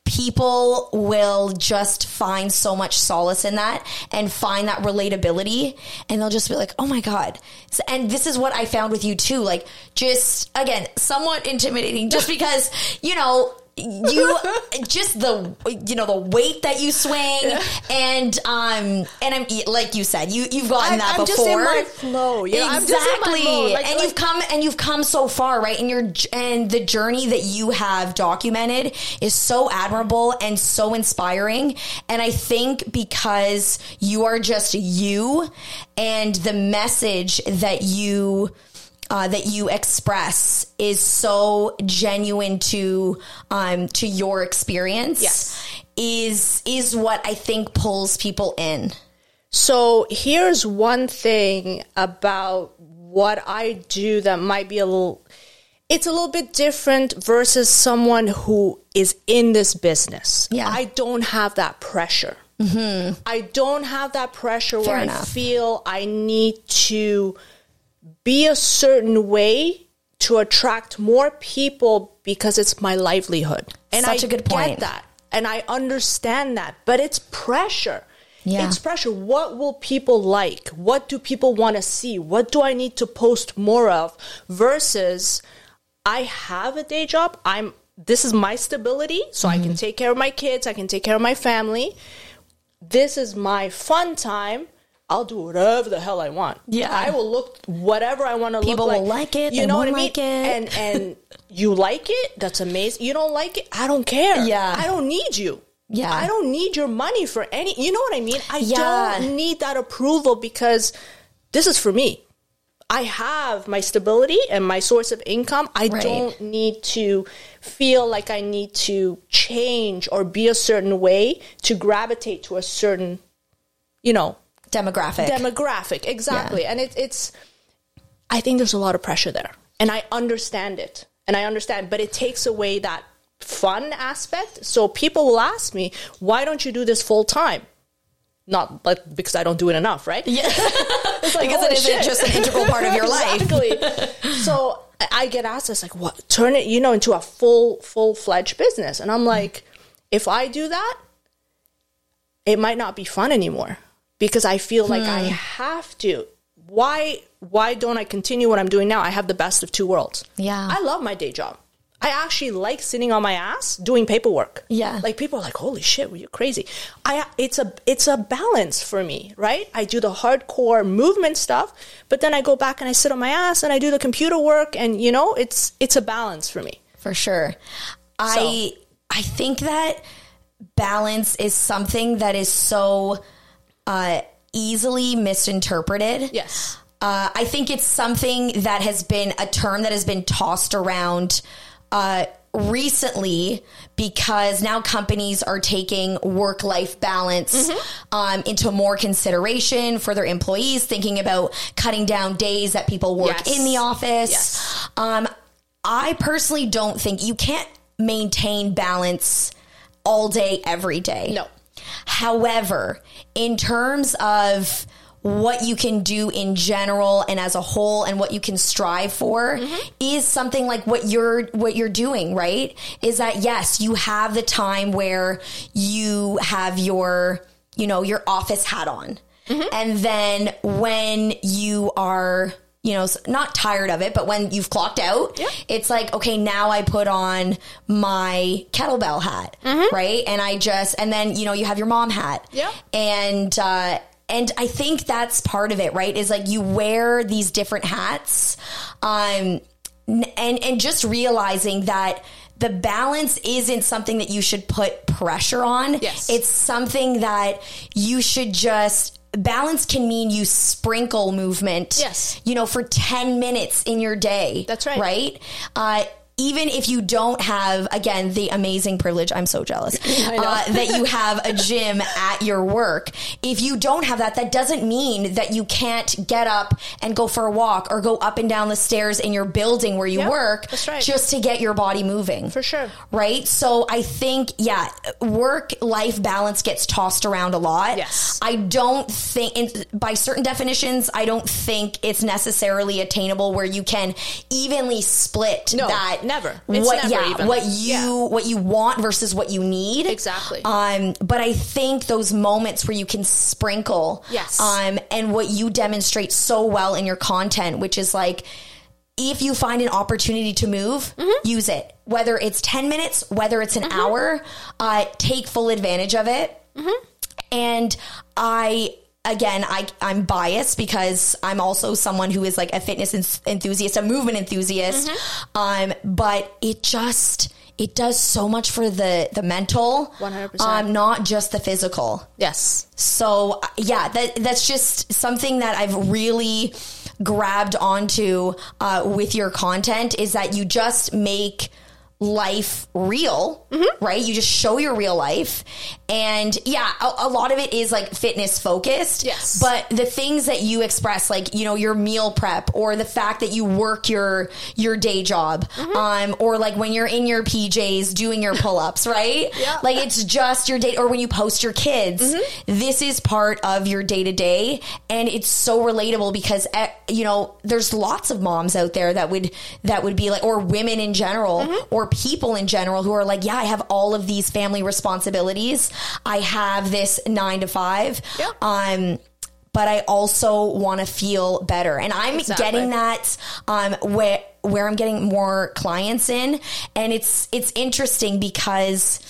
people will just find so much solace in that and find that relatability. And they'll just be like oh my god. And this is what i found with you too. Like just again somewhat intimidating just because you know you just the you know the weight that you swing and um and I'm like you said you you've gotten I'm- that I'm before just in my flow, you know, I'm just in my exactly. like- and like- you've come and you've come so far right? And your and the journey that you have documented is so admirable and so inspiring. And I think because you are just you and the message that you uh, that you express is so genuine to um, to your experience Yes. is is what I think pulls people in. So here's one thing about what I do that might be a little it's a little bit different versus someone who is in this business. Yeah. I don't have that pressure. Mm-hmm. I don't have that pressure where I feel I need to be a certain way to attract more people because it's my livelihood. And Such I a good point. get that. And I understand that. But it's pressure. Yeah. It's pressure. What will people like? What do people want to see? What do I need to post more of? Versus I have a day job. I'm this is my stability, so I Mm-hmm. can take care of my kids, I can take care of my family. This is my fun time. I'll do whatever the hell I want. Yeah. I will look whatever I want to look like. People like. will like it, You know what I mean? like. And and you like it, that's amazing. You don't like it, I don't care. Yeah. I don't need you. Yeah. I don't need your money for any you know what I mean? I Yeah. don't need that approval because this is for me. I have my stability and my source of income. I Right. don't need to feel like I need to change or be a certain way to gravitate to a certain, you know, Demographic. demographic. Exactly. And it, it's, I think there's a lot of pressure there. And I understand it. And I understand, but it takes away that fun aspect. So people will ask me, why don't you do this full time? Not like because I don't do it enough, right? yeah. It's like, because it isn't just an integral part of your life. exactly. so I- I get asked this like, what? Turn it, you know, into a full, full fledged business, and I'm like, if I do that, it might not be fun anymore because I feel like I Hmm. have to. Why? Why don't I continue what I'm doing now? I have the best of two worlds. Yeah. I love my day job. I actually like sitting on my ass doing paperwork. Yeah. Like people are like, "Holy shit, well, you're crazy." I it's a it's a balance for me, right? I do the hardcore movement stuff, but then I go back and I sit on my ass and I do the computer work and you know, it's it's a balance for me. for sure. I I think that balance is something that is so uh, easily misinterpreted. Yes. Uh, I think it's something that has been a term that has been tossed around uh, recently because now companies are taking work life balance um, into more consideration for their employees, thinking about cutting down days that people work Yes. in the office. Yes. Um, I personally don't think you can't maintain balance all day, every day. No. However, in terms of what you can do in general and as a whole and what you can strive for mm-hmm. is something like what you're what you're doing right? Is that yes you have the time where you have your you know your office hat on. Mm-hmm. And then when you are you know not tired of it but when you've clocked out Yeah. it's like okay now i put on my kettlebell hat right and i just and then you know you have your mom hat Yeah. and uh and I think that's part of it, right? Is like you wear these different hats, um, and and just realizing that the balance isn't something that you should put pressure on. Yes. it's something that you should just balance can mean you sprinkle movement. Yes. you know, for ten minutes in your day. That's right. Right. Uh, even if you don't have, again, the amazing privilege, I'm so jealous, uh, that you have a gym at your work. If you don't have that, that doesn't mean that you can't get up and go for a walk or go up and down the stairs in your building where you Yeah, work right. just to get your body moving. For sure. Right? So I think, yeah, work life balance gets tossed around a lot. Yes. I don't think, in, by certain definitions, I don't think it's necessarily attainable where you can evenly split No, that. Never. It's what, never yeah, even. what you Yeah. what you want versus what you need. Exactly. Um, but I think those moments where you can sprinkle, Yes. um, and what you demonstrate so well in your content, which is like, if you find an opportunity to move, Mm-hmm. use it. Whether it's 10 minutes, whether it's an hour, uh, take full advantage of it. Mm-hmm. And I, again, I, I'm biased because I'm also someone who is like a fitness en- enthusiast, a movement enthusiast. Mm-hmm. Um, but it just, it does so much for the, the mental, 100%. um, not just the physical. Yes. So yeah, that that's just something that I've really grabbed onto uh, with your content is that you just make life real, Mm-hmm. right? You just show your real life. And yeah, a, a lot of it is like fitness focused. Yes. But the things that you express, like, you know, your meal prep or the fact that you work your, your day job, Mm-hmm. um, or like when you're in your PJs doing your pull ups, right? Yeah. Like it's just your day, or when you post your kids, Mm-hmm. this is part of your day to day. And it's so relatable because, eh, you know, there's lots of moms out there that would, that would be like, or women in general, Mm-hmm. or people in general who are like, yeah, I have all of these family responsibilities. I have this nine to five. Um, but I also want to feel better. And I'm Exactly. getting that um, where where I'm getting more clients in, and it's it's interesting because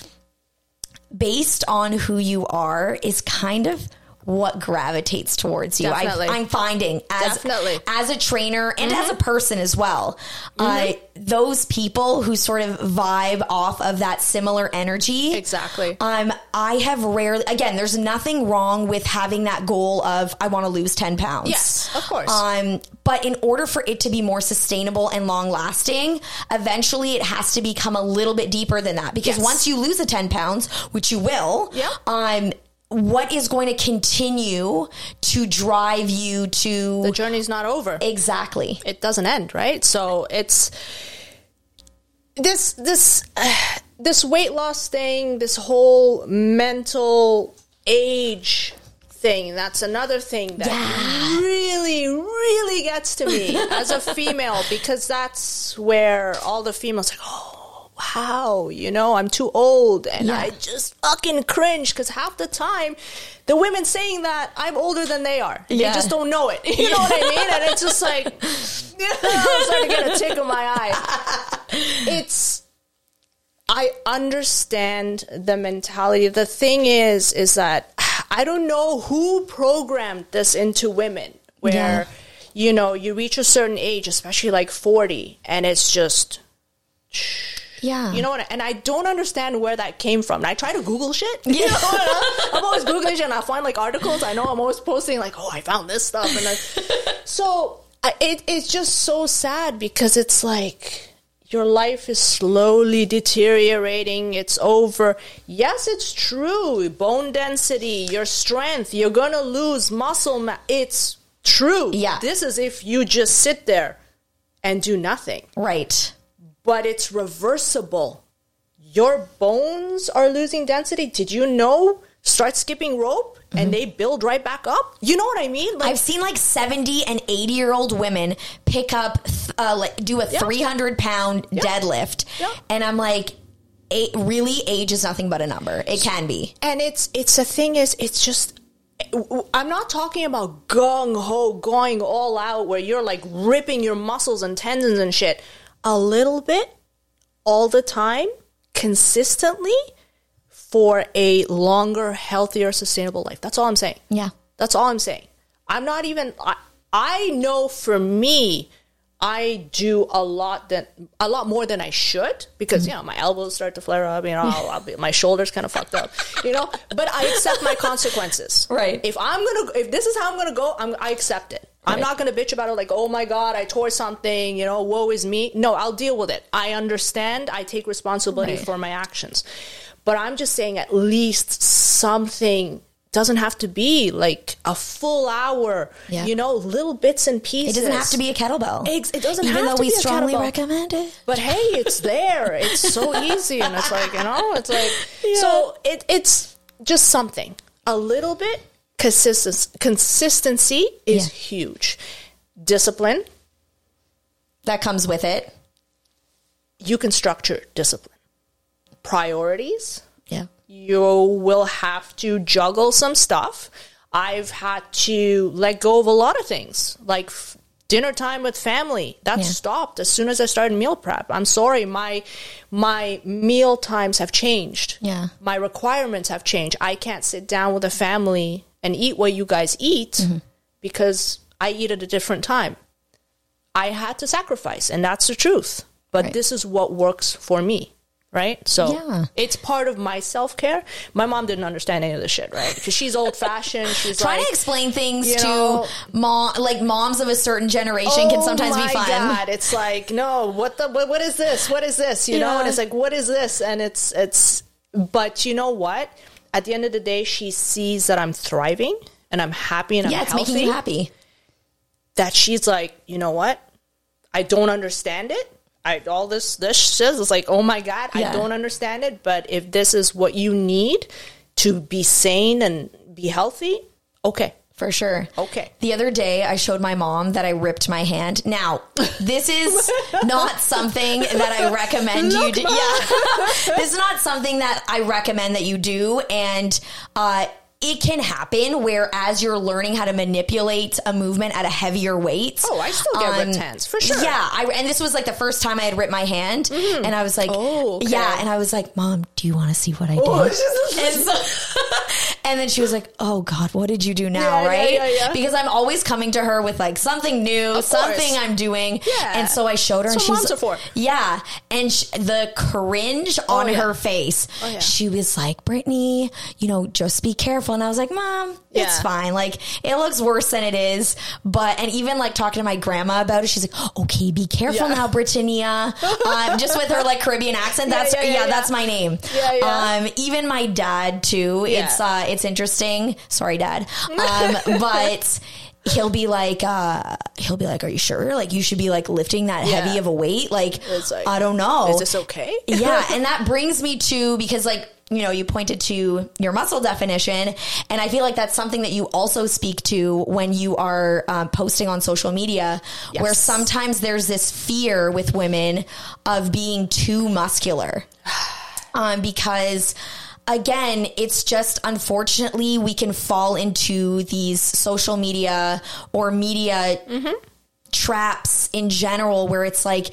based on who you are is kind of what gravitates towards you. I. I'm finding as Definitely. Mm-hmm. as a trainer and as a person as well. Uh, those people who sort of vibe off of that similar energy, Exactly. um, I have rarely, again, there's nothing wrong with having that goal of, I want to lose 10 pounds. Yes, of course. Um, but in order for it to be more sustainable and long lasting, eventually it has to become a little bit deeper than that. Because Yes. once you lose the 10 pounds, which you will, Yeah. um, what is going to continue to drive you to the journey's not over. exactly it doesn't end, right? So it's this this this weight loss thing, this whole mental age thing. That's another thing that Yeah. really, really gets to me as a female because that's where all the females like, oh. Wow, you know, I'm too old and Yeah. I just fucking cringe because half the time the women saying that I'm older than they are. Yeah. They just don't know it. You know what I mean? And it's just like, I'm starting to get a tick in my eye. It's, I understand the mentality. The thing is, is that I don't know who programmed this into women where, Yeah. you know, you reach a certain age, especially like 40, and it's just, yeah you know what? And I don't understand where that came from. And I try to Google shit. You know what? I'm always Googling shit and I find like articles. I know I'm always posting like, oh, I found this stuff. And I, so I, it, it's just so sad because it's like your life is slowly deteriorating. It's over. Yes, it's true. Bone density, your strength, you're going to lose muscle mass. It's true. Yeah. This is if you just sit there and do nothing right but it's reversible. Your bones are losing density. Did you know? Start skipping rope and they build right back up. You know what I mean? Like, I've seen like 70 and 80 year old women pick up, uh, like do a 300 pound deadlift. Yeah. And I'm like, it, really, age is nothing but a number. It can be. and it's it's the thing is it's just I'm not talking about gung ho going all out where you're like ripping your muscles and tendons and shit. A little bit, all the time, consistently, for a longer, healthier, sustainable life. That's all I'm saying. Yeah. That's all I'm saying. I'm not even. I, I know for me, I do a lot that a lot more than I should because you know my elbows start to flare up. You know, I'll, I'll be, my shoulders kind of fucked up. You know, but I accept my consequences. Right. If I'm gonna, if this is how I'm gonna go, I'm, I accept it. I'm not going to bitch about it like, oh my God, I tore something, you know, woe is me. No, I'll deal with it. I understand. I take responsibility Right. for my actions. But I'm just saying, at least something doesn't have to be like a full hour, Yeah. you know, little bits and pieces. It doesn't have to be a kettlebell. Ex- it doesn't Even have though to we be a strongly kettlebell. recommend it. But hey, it's there. It's so easy, and it's like you know, it's like so. It, it's just something a little bit. Consistency, consistency is Yeah. huge. Discipline, That comes with it. you can structure discipline. Priorities, Yeah. you will have to juggle some stuff. I've had to let go of a lot of things, like f- dinner time with family. That Yeah. stopped as soon as I started meal prep. I'm sorry, my my meal times have changed. Yeah. my requirements have changed. I can't sit down with a family and eat what you guys eat Mm-hmm. because I eat at a different time. I had to sacrifice, and that's the truth. But Right. this is what works for me, right? So Yeah. it's part of my self care. My mom didn't understand any of this shit, right? Because she's old fashioned. She's Trying like, to explain things to know- mom, like moms of a certain generation, can sometimes oh be fun. God. It's like, no, what the, what, what is this? What is this? You know, and it's like, what is this? And it's, it's, but you know what? At the end of the day, she sees that I'm thriving and I'm happy and I'm Yeah, it's healthy. making you happy. That she's like, you know what? I don't understand it. I all this this shit is like, oh my god, Yeah. I don't understand it. But if this is what you need to be sane and be healthy, okay, For sure. Okay. The other day, I showed my mom that I ripped my hand. Now, this is not something that I recommend you do. Yeah. this is not something that I recommend that you do. And, uh, it can happen where as you're learning how to manipulate a movement at a heavier weight. Oh, I still get ripped hands, for sure. Yeah, I, and this was like the first time I had ripped my hand, mm-hmm. and I was like, Oh, okay. yeah, and I was like, Mom, do you want to see what I oh, did? and, so, and then she was like, "Oh God, what did you do now?" Yeah, right? yeah, yeah. Because I'm always coming to her with like something new, Of something course. I'm doing. Yeah. And so I showed her, That's and she's for. yeah, and sh- the cringe oh, on yeah. her face. Oh. She was like, "Brittany, you know, just be careful." And I was like, "Mom, it's fine. Like it looks worse than it is." But and even like talking to my grandma about it, she's like, "Okay, be careful Yeah. now, Britannia." um, just with her like Caribbean accent. That's yeah, yeah, yeah, yeah. that's my name. Yeah, yeah. Um, even my dad too. Yeah. It's uh, it's interesting. Sorry, dad. Um, but he'll be like, uh, he'll be like, "Are you sure? Like, you should be like lifting that Yeah. heavy of a weight? Like, like, I don't know. Is this okay? yeah, and that brings me to because like you know you pointed to your muscle definition, and I feel like that's something that you also speak to when you are um, posting on social media, Yes. where sometimes there's this fear with women of being too muscular, um, because. Again, it's just unfortunately we can fall into these social media or media mm-hmm. traps in general where it's like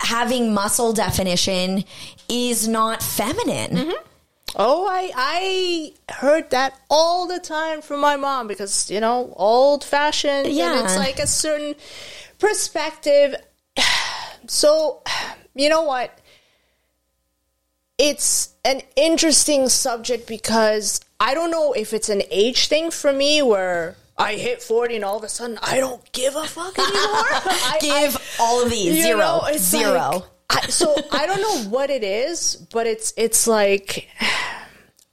having muscle definition is not feminine. Mm-hmm. Oh, I I heard that all the time from my mom because you know old fashioned. Yeah. and it's like a certain perspective. So, you know what? It's an interesting subject because I don't know if it's an age thing for me where I hit forty and all of a sudden I don't give a fuck anymore. I, Give all of these zero, know, it's zero. like- I, so I don't know what it is, but it's it's like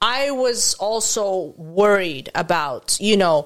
I was also worried about you know.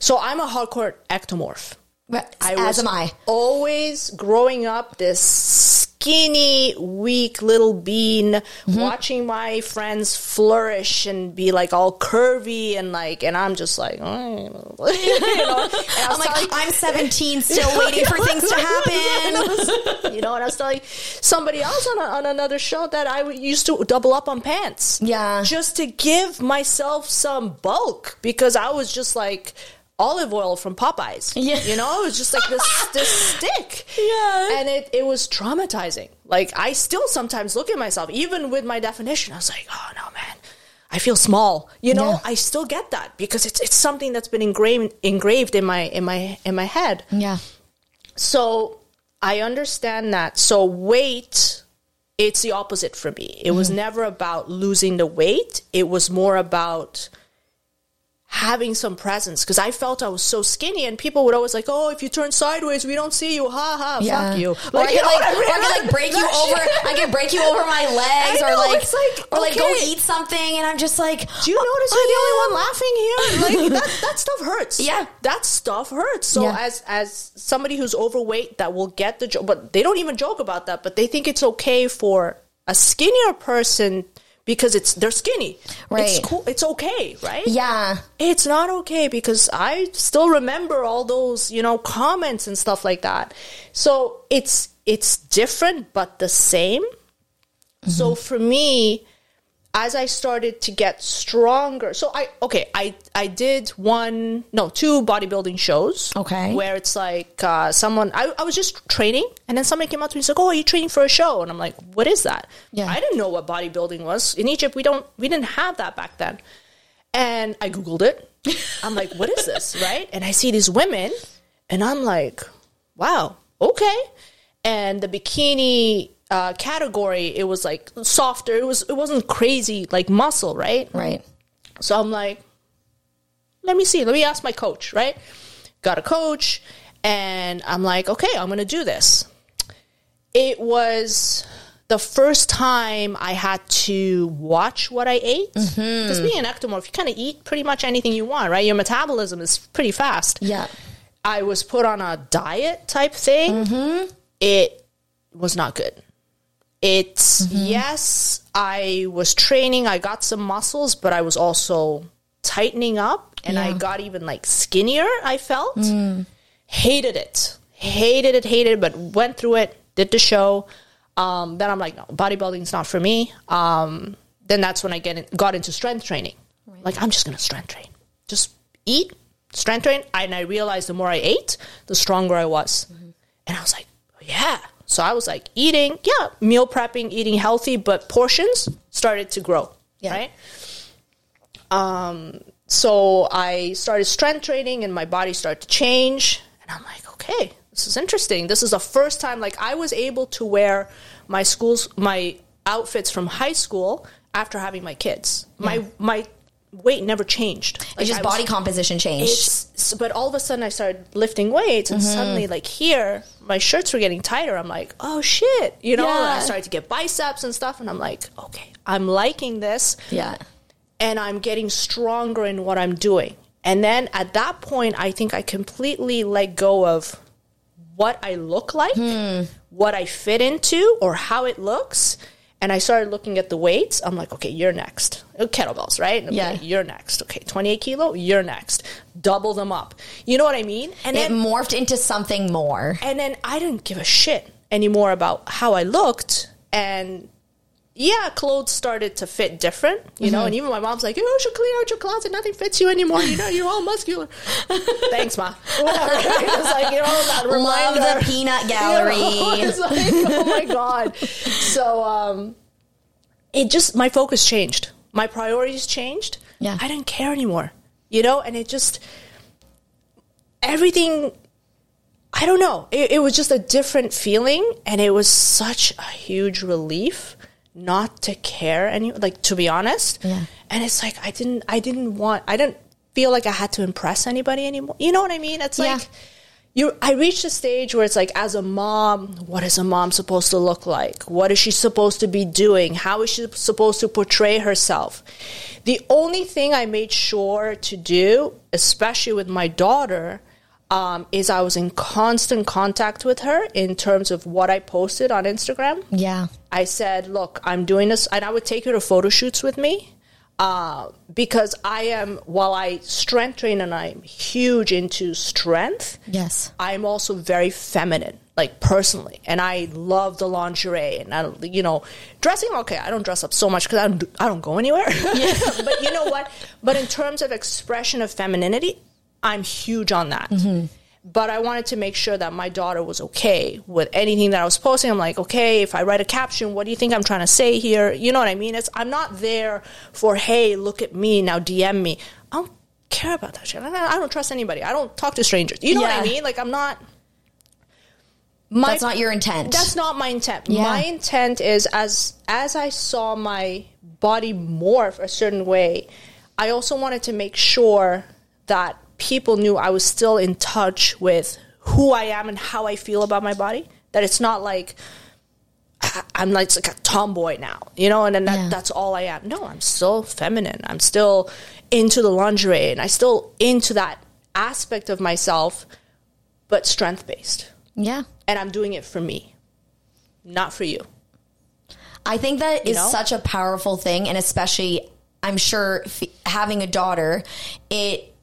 So I'm a hardcore ectomorph. I As was am I. Always growing up this skinny, weak little bean, Mm-hmm. watching my friends flourish and be like all curvy and like, and I'm just like, oh, you know. I'm like, telling- I'm 17, still waiting for things to happen. you know, and I was telling somebody else on, a, on another show that I used to double up on pants. Yeah. Just to give myself some bulk because I was just like Olive Oyl from Popeyes. Yeah. You know, it was just like this, this stick. Yeah. And it, it was traumatizing. Like, I still sometimes look at myself, even with my definition, I was like, oh no, man. I feel small. You know, Yeah. I still get that because it's it's something that's been engraved engraved in my in my in my head. Yeah. So I understand that. So weight, it's the opposite for me. It was mm-hmm. never about losing the weight. It was more about having some presence because I felt I was so skinny and people would always like, oh, if you turn sideways, we don't see you. Ha ha, Yeah. fuck you. Or I could like, I mean? I like break you over. I could break you over my legs, I or like, like, or like go eat something, and I'm just like, Do you oh, notice you're the only one laughing here? Like that, that stuff hurts. Yeah. that stuff hurts. So Yeah. as as somebody who's overweight, that will get the joke, but they don't even joke about that. But they think it's okay for a skinnier person because it's they're skinny. Right. It's cool. It's okay, right? Yeah, It's not okay because I still remember all those, you know, comments and stuff like that. So it's it's different but the same. So mm-hmm. for me, as I started to get stronger, so I okay, I I did one no two bodybuilding shows. Okay. where it's like uh, someone I, I was just training, and then somebody came up to me and said, "Oh, are you training for a show?" And I'm like, "What is that?" Yeah. I didn't know what bodybuilding was in Egypt. We don't we didn't have that back then, and I googled it. I'm like, "What is this?" Right? And I see these women, and I'm like, "Wow, okay." And the bikini uh, category, it was like softer. It was it wasn't crazy like muscle, right? right. So I'm like, let me see. Let me ask my coach, right? Got a coach, and I'm like, okay, I'm going to do this. It was the first time I had to watch what I ate. Because being an ectomorph, you kind of eat pretty much anything you want, right? Your metabolism is pretty fast. Yeah. I was put on a diet type thing. It was not good. It's yes, I was training, I got some muscles, but I was also tightening up and I got even like skinnier, I felt. Hated it. Hated it, hated it, but went through it, did the show. Um, then I'm like, no, bodybuilding's not for me. Um, then that's when I get in, got into strength training. Like, I'm just gonna strength train. Just eat, strength train. And I realized the more I ate, the stronger I was. And I was like, oh, yeah. So I was like eating, yeah, meal prepping, eating healthy, but portions started to grow. Yeah. Right. Um, so I started strength training and my body started to change. And I'm like, okay, this is interesting. This is the first time like I was able to wear my school's my outfits from high school after having my kids. My my weight never changed. It's Like, just I was- body composition changed. but all of a sudden I started lifting weights and mm-hmm. suddenly like here my shirts were getting tighter. I'm like, oh shit. You know, Yeah. I started to get biceps and stuff and I'm like, okay, I'm liking this yeah. and I'm getting stronger in what I'm doing. And then at that point I think I completely let go of what I look like, hmm. what I fit into or how it looks. And I started looking at the weights. I'm like, okay, you're next. Uh, Kettlebells, right? Yeah. you're next. Okay, 28 kilo, you're next. Double them up. You know what I mean? And It then, morphed into something more. and then I didn't give a shit anymore about how I looked. And yeah, clothes started to fit different, you know. And even my mom's like, "You should clean out your closet. Nothing fits you anymore. You know, you're all muscular." Thanks, ma. Whatever. it's like you know that Love reminder. the peanut You gallery. know, it's like, oh my god. So um, it just my focus changed. My priorities changed. Yeah. I didn't care anymore. You know, and it just everything. I don't know. It, it was just a different feeling, and it was such a huge relief not to care any like to be honest. Yeah. And it's like I didn't I didn't want I didn't feel like I had to impress anybody anymore. You know what I mean? It's Yeah. like you I reached a stage where it's like as a mom, what is a mom supposed to look like? What is she supposed to be doing? How is she supposed to portray herself? The only thing I made sure to do, especially with my daughter, um, is I was in constant contact with her in terms of what I posted on Instagram. yeah. I said, "Look, I'm doing this," and I would take her to photo shoots with me uh, because I am. While I strength train and I'm huge into strength, Yes. I'm also very feminine, like personally, and I love the lingerie and I, you know, dressing. Okay, I don't dress up so much because I don't. I don't go anywhere. but you know what? But in terms of expression of femininity, I'm huge on that. Mm-hmm. But I wanted to make sure that my daughter was okay with anything that I was posting. I'm like, okay, if I write a caption, what do you think I'm trying to say here? You know what I mean? It's I'm not there for hey, look at me now, DM me. I don't care about that shit. I don't, trust anybody. I don't talk to strangers. You know what I mean? Like I'm not. My, That's not your intent. that's not my intent. Yeah. My intent is as as I saw my body morph a certain way, I also wanted to make sure that people knew I was still in touch with who I am and how I feel about my body. That it's not like I'm like, like a tomboy now, you know, and then that, Yeah. that's all I am. No, I'm still feminine. I'm still into the lingerie and I still into that aspect of myself, but strength based. Yeah. And I'm doing it for me, not for you. I think that is know? such a powerful thing, and especially, I'm sure f- having a daughter, it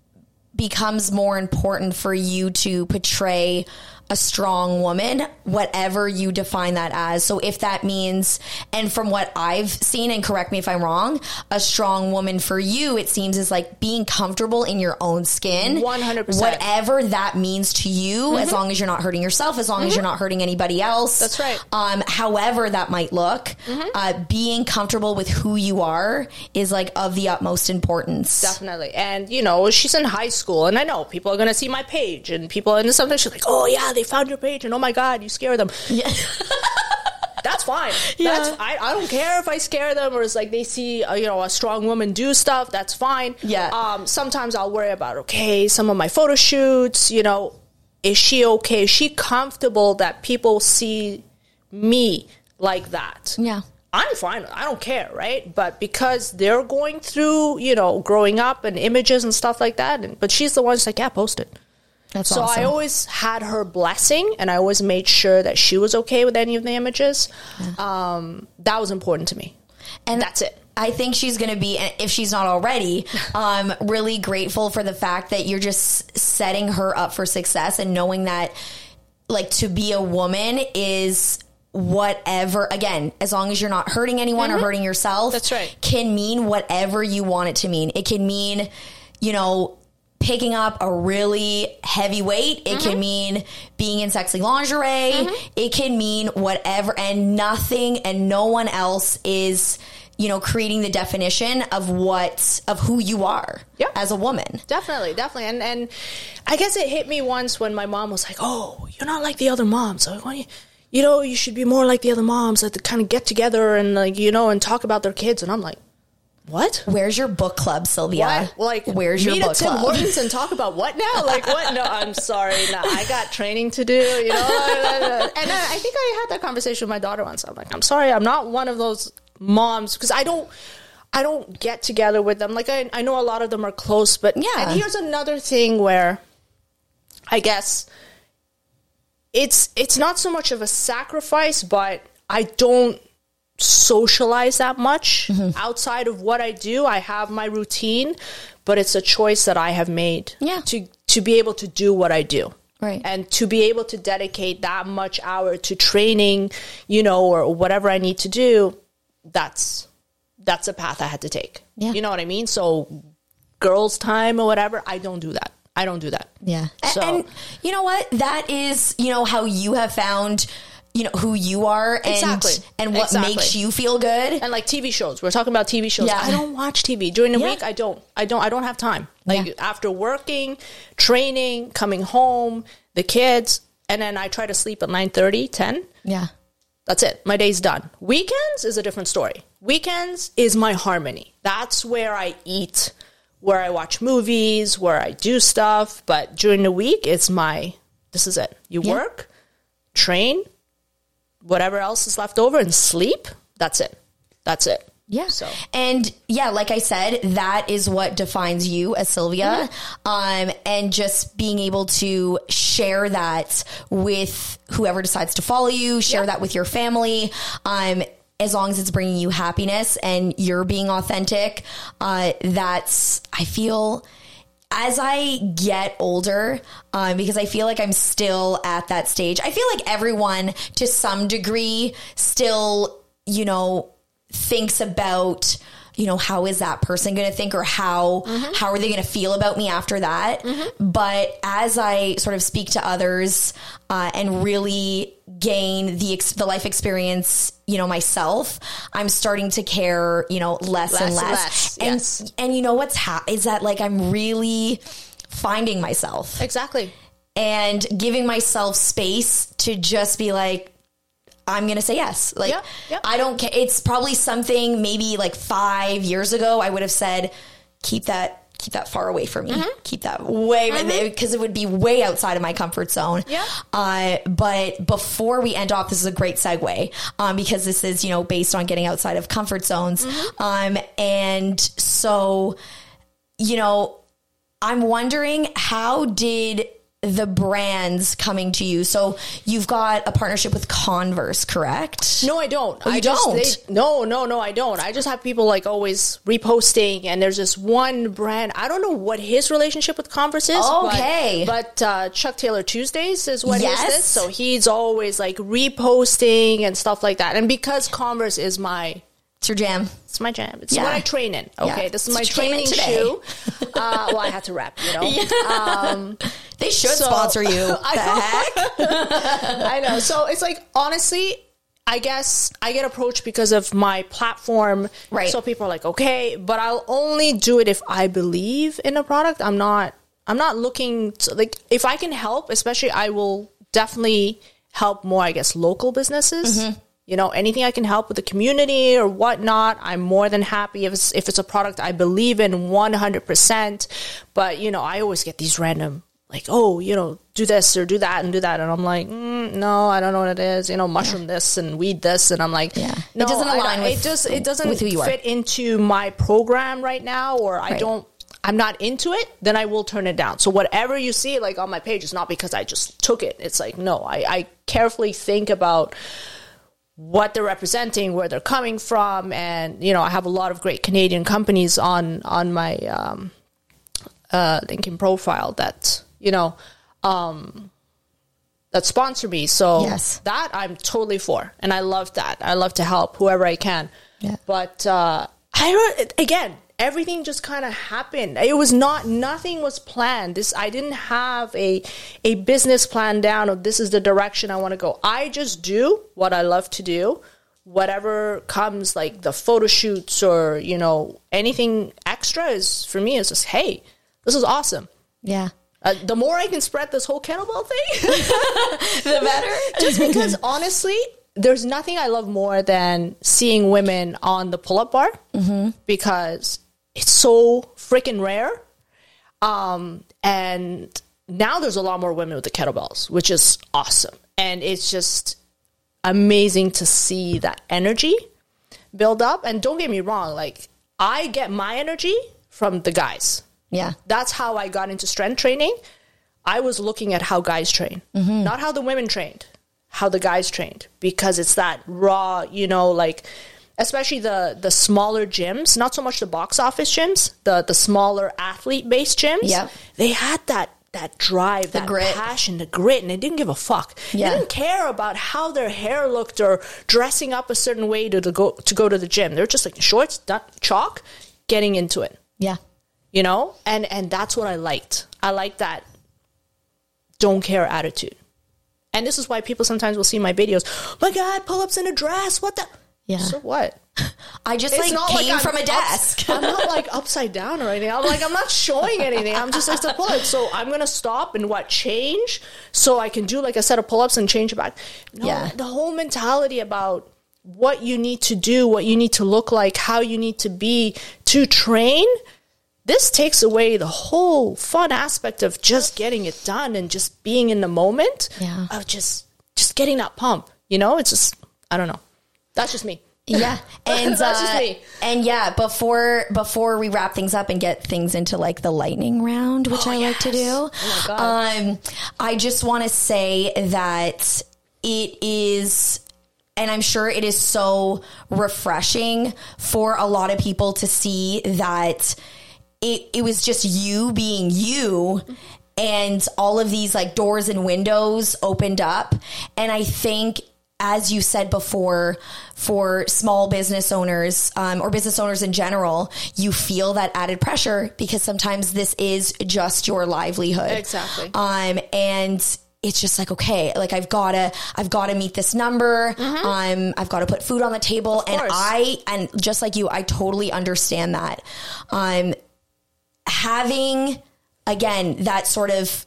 becomes more important for you to portray a strong woman, whatever you define that as. So if that means, and from what I've seen, and correct me if I'm wrong, a strong woman for you, it seems is like being comfortable in your own skin. 100%. Whatever that means to you, as long as you're not hurting yourself, as long as you're not hurting anybody else. That's right. Um, however that might look, uh, being comfortable with who you are is like of the utmost importance. Definitely. And, you know, she's in high school, and I know people are going to see my page, and people, and sometimes she's like, oh, yeah, they found your page, and oh my God, you scare them. Yeah. That's fine. Yeah. That's, I, I don't care if I scare them or it's like they see, uh, you know, a strong woman do stuff. That's fine. Yeah. Um, sometimes I'll worry about, okay, some of my photo shoots, you know, is she okay? Is she comfortable that people see me like that? Yeah. I'm fine. I don't care, right? But because they're going through, you know, growing up and images and stuff like that, and, but she's the one who's like, yeah, post it. That's So awesome. I always had her blessing, and I always made sure that she was okay with any of the images. Um, that was important to me, and that's it. I think she's going to be, if she's not already, um, really grateful for the fact that you're just setting her up for success and knowing that, like, to be a woman is whatever, again, as long as you're not hurting anyone or hurting yourself, Mm-hmm. That's right. can mean whatever you want it to mean. It can mean, you know, picking up a really heavy weight. It Mm-hmm. can mean being in sexy lingerie. It can mean whatever, and nothing and no one else is, you know, creating the definition of what of who you are Yeah. as a woman. Definitely, definitely, and and I guess it hit me once when my mom was like, "Oh, you're not like the other moms. So why you, you know, you should be more like the other moms that kind of get together and like you know and talk about their kids." And I'm like, "What?" Where's your book club, Sylvia? What? Like, where's your book Tim club? Hortons and talk about what now? Like, what? No, I'm sorry. No, I got training to do, you know? And I, I think I had that conversation with my daughter once. I'm like, I'm sorry, I'm not one of those moms because I don't. I don't get together with them. Like I, I know a lot of them are close, but Yeah. And here's another thing where, I guess, it's it's not so much of a sacrifice, but I don't socialize that much Mm-hmm. outside of what I do. I have my routine, but it's a choice that I have made. Yeah. To to be able to do what I do. Right. And to be able to dedicate that much hour to training, you know, or whatever I need to do, that's that's a path I had to take. Yeah. You know what I mean? So girls time or whatever, I don't do that. I don't do that. Yeah. A- So- and you know what? That is, you know, how you have found, you know, who you are and Exactly. and what Exactly. makes you feel good. and like TV shows. We're talking about TV shows. Yeah. I don't watch TV during the Yeah. week. I don't. I don't. I don't have time. Like Yeah. after working, training, coming home, the kids, and then I try to sleep at 9:30, 10. Yeah. That's it. My day's done. Weekends is a different story. Weekends is my harmony. That's where I eat, where I watch movies, where I do stuff. But during the week, it's my. This is it. You work, train, whatever else is left over, and sleep. That's it. That's it. Yeah. So And yeah, like I said, that is what defines you as Sylvia. Mm-hmm. Um, and just being able to share that with whoever decides to follow you, share Yeah. that with your family. Um, as long as it's bringing you happiness and you're being authentic, uh, that's, I feel, as I get older, um, because I feel like I'm still at that stage, I feel like everyone to some degree still, you know, thinks about, you know, how is that person going to think or how, how are they going to feel about me after that? But as I sort of speak to others, uh, and really gain the, ex- the life experience, you know, myself, I'm starting to care, you know, less, and Less and less. less, And, yes. and you know what's ha- is that like I'm really finding myself exactly. and giving myself space to just be like I'm going to say yes. Like. I don't care it's probably something maybe like 5 years ago I would have said keep that keep that far away from me. Mm-hmm. Keep that way because it would be way outside of my comfort zone. Yeah. Uh, but before we end off, this is a great segue um, because this is you know based on getting outside of comfort zones. Mm-hmm. Um, and so you know, I'm wondering how did the brands coming to you? So you've got a partnership with Converse, correct? No, I don't. Oh, I don't? they- no, no, no, I don't. I just have people like always reposting, and there's this one brand. I don't know what his relationship with Converse is. but- Okay. But, uh, Chuck Taylor Tuesdays is what Yes. is this. So he's always like reposting and stuff like that. And because Converse is my It's your jam. it's my jam. It's Yeah. what I train in. Okay, Yeah. this is It's my what you train in training shoe. Uh, well, I had to rap, you know. They should So- sponsor you. I know. heck? I know. So it's like honestly, I guess I get approached because of my platform. Right. So people are like, okay, but I'll only do it if I believe in a product. I'm not. I'm not looking to like if I can help, especially I will definitely help more. I guess local businesses. Mm-hmm. You know, anything I can help with the community or whatnot, I'm more than happy if it's if it's a product I believe in 100. percent But you know, I always get these random like, oh, you know, do this or do that and do that, and I'm like, mm, no, I don't know what it is. You know, mushroom this and weed this, and I'm like, Yeah. no, It doesn't align it with- just it doesn't with who you are. fit into my program right now, or I don't. I'm not into it, then I will turn it down. So whatever you see like on my page is not because I just took it. It's like no, I, I carefully think about what they're representing, where they're coming from, and you know I have a lot of great Canadian companies on on my um, uh, LinkedIn profile that you know um, that sponsor me. So Yes. that I'm totally for, and I love that. I love to help whoever I can. Yeah. But uh, I don't. Again, everything just kind of happened. It was not. Nothing was planned. This I didn't have a a business plan down of this is the direction I want to go. I just do what I love to do. Whatever comes, like the photo shoots or you know anything extra, is for me is just hey, this is awesome. Yeah. Uh, the more I can spread this whole kettlebell thing, The better. just because honestly, there's nothing I love more than seeing women on the pull up bar because it's so freaking rare. Um, and now there's a lot more women with the kettlebells, which is awesome. And it's just amazing to see that energy build up. And don't get me wrong, like I get my energy from the guys yeah. that's how I got into strength training. I was looking at how guys train, not how the women trained, how the guys trained, because it's that raw, you know, like especially the the smaller gyms, not so much the box office gyms, the the smaller athlete based gyms. Yep. they had that that drive, that grit. passion, the grit, and they didn't give a fuck. Yeah. They didn't care about how their hair looked or dressing up a certain way to, to go to go to the gym. They're just like shorts, done, chalk, getting into it Yeah. you know and and that's what i liked i like that don't care attitude and this is why people sometimes will see my videos my god pull-ups in a dress what the Yeah. so what I just It's like came I'm from a ups- desk. i'm not like upside down or anything i'm like i'm not showing anything i'm just like a pull-up so i'm gonna stop and what change so i can do like a set of pull-ups and change back no, Yeah. the whole mentality about what you need to do what you need to look like how you need to be to train this takes away the whole fun aspect of just getting it done and just being in the moment Yeah. of just just getting that pump you know it's just i don't know that's just me Yeah, and That's uh, just me. and yeah, before before we wrap things up and get things into like the lightning round, which Oh, I like to do. Oh um, I just want to say that it is. And I'm sure it is so refreshing for a lot of people to see that it, it was just you being you and all of these like doors and windows opened up. And I think as you said before, for small business owners um, or business owners in general, you feel that added pressure because sometimes this is just your livelihood. Exactly. Um, and it's just like okay, like I've gotta, I've gotta meet this number. Um, I've got to put food on the table, and course. I, and just like you, I totally understand that. Um, having again that sort of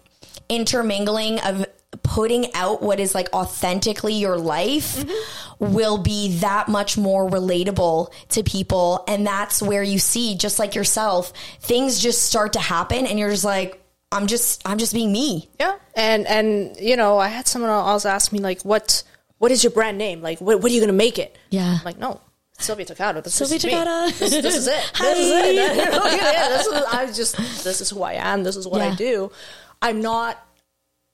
intermingling of putting out what is like authentically your life mm-hmm. will be that much more relatable to people. And that's where you see, just like yourself, things just start to happen and you're just like, I'm just, I'm just being me. Yeah, and and you know, I had someone else ask me like, "What what is your brand name? Like, what, what are you going to make it?" Yeah. I'm like, no, Sylvia Takata. This Sylvia is. Takata. This, this is it. This is it. yeah, this is, I just this is who I am. This is what Yeah. I do. I'm not.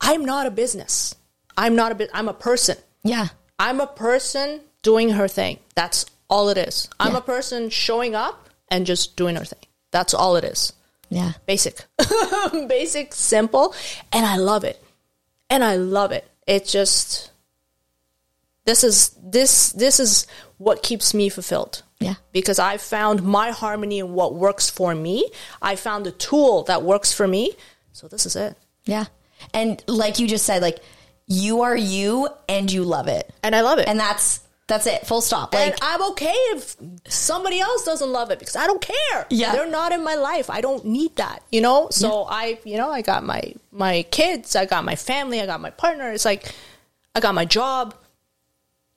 I'm not a business. I'm not a. bit. I'm a person. Yeah. I'm a person doing her thing. That's all it is. I'm Yeah. a person showing up and just doing her thing. That's all it is Yeah. basic basic simple and i love it and i love it it just this is this this is what keeps me fulfilled Yeah. because i found my harmony and what works for me i found a tool that works for me so this is it Yeah. And like you just said, like you are you and you love it. and i love it And that's that's it. Full stop. Like and I'm okay if somebody else doesn't love it because I don't care. Yeah. They're not in my life. I don't need that, you know? So I, you know, I got my my kids, I got my family, I got my partner. It's like I got my job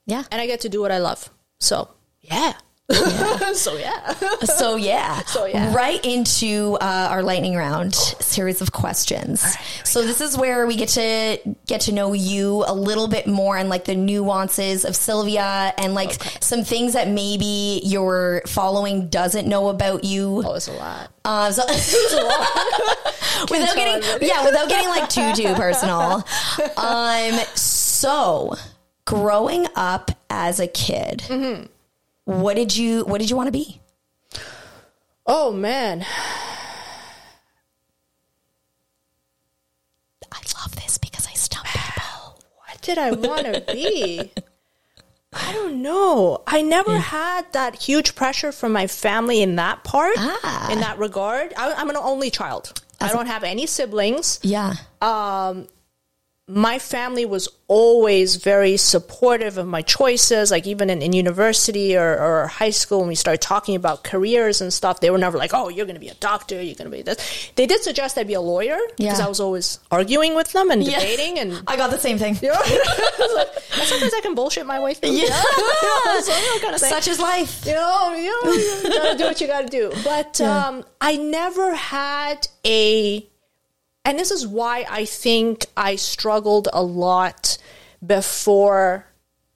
Yeah. and I get to do what I love. So, yeah. so yeah. So yeah. So, yeah. Right into uh, our lightning round series of questions. so this is where we get to get to know you a little bit more and like the nuances of Sylvia and like some things that maybe your following doesn't know about you. Oh, it's a lot. Uh, so without getting yeah, without getting like too too personal. Um, so growing up as a kid, Mm-hmm. What did you what did you want to be? Oh man. I love this because I stump people. What did I want to be? I don't know. I never had that huge pressure from my family in that part, Ah. in that regard. I, I'm an only child. I don't have any siblings. Yeah. My family was always very supportive of my choices. Like even in, in university or, or high school, when we started talking about careers and stuff, they were never like, "Oh, you're going to be a doctor. You're going to be this." They did suggest I'd be a lawyer because Yeah. I was always arguing with them and debating and I got the same thing. You know? And sometimes I can bullshit my way through. Yeah. so, you know, kind of. Such is life. you know, you, know, you gotta do what you gotta do. But um, I never had a, and this is why I think I struggled a lot before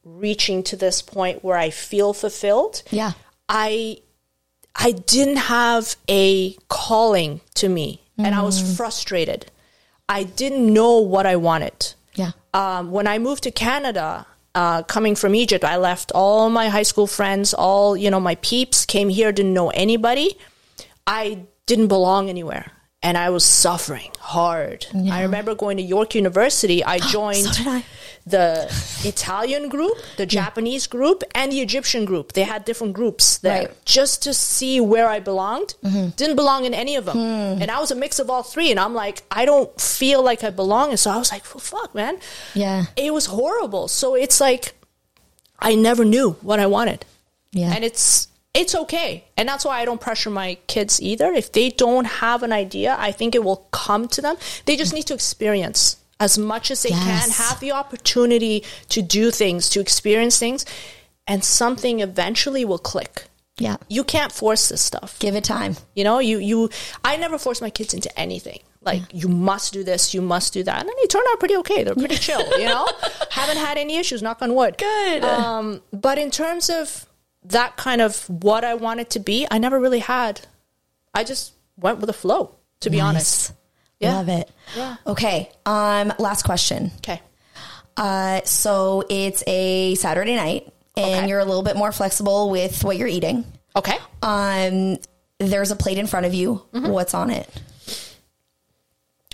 reaching to this point where I feel fulfilled. Yeah. I I didn't have a calling to me and I was frustrated. I didn't know what I wanted. Yeah. Um, when I moved to Canada, uh, coming from Egypt, I left all my high school friends, all you know, my peeps came here, didn't know anybody. I didn't belong anywhere, and I was suffering hard. I remember going to York University. I joined did I. the Italian group, the Japanese group, and the Egyptian group. They had different groups there Right. Mm-hmm. just to see where I belonged. Didn't belong in any of them. Hmm. And I was a mix of all three. And I'm like, I don't feel like I belong. And so I was like, well, fuck, man. Yeah. It was horrible. So it's like, I never knew what I wanted. Yeah. And it's, it's okay. And that's why I don't pressure my kids either. If they don't have an idea, I think it will come to them. They just need to experience as much as they can, have the opportunity to do things, to experience things, and something eventually will click. yeah. You can't force this stuff. Give it time. You know, you you I never force my kids into anything. Like you must do this, you must do that, and then they turn out pretty okay. They're pretty chill. You know, haven't had any issues. Knock on wood. Good. Um, but in terms of that kind of what I wanted to be, I never really had. I just went with the flow. To be honest. Yeah. Love it. Yeah. Okay. Um, last question. Okay. Uh, so it's a Saturday night, and Okay. you're a little bit more flexible with what you're eating. Okay. Um, there's a plate in front of you. Mm-hmm. What's on it?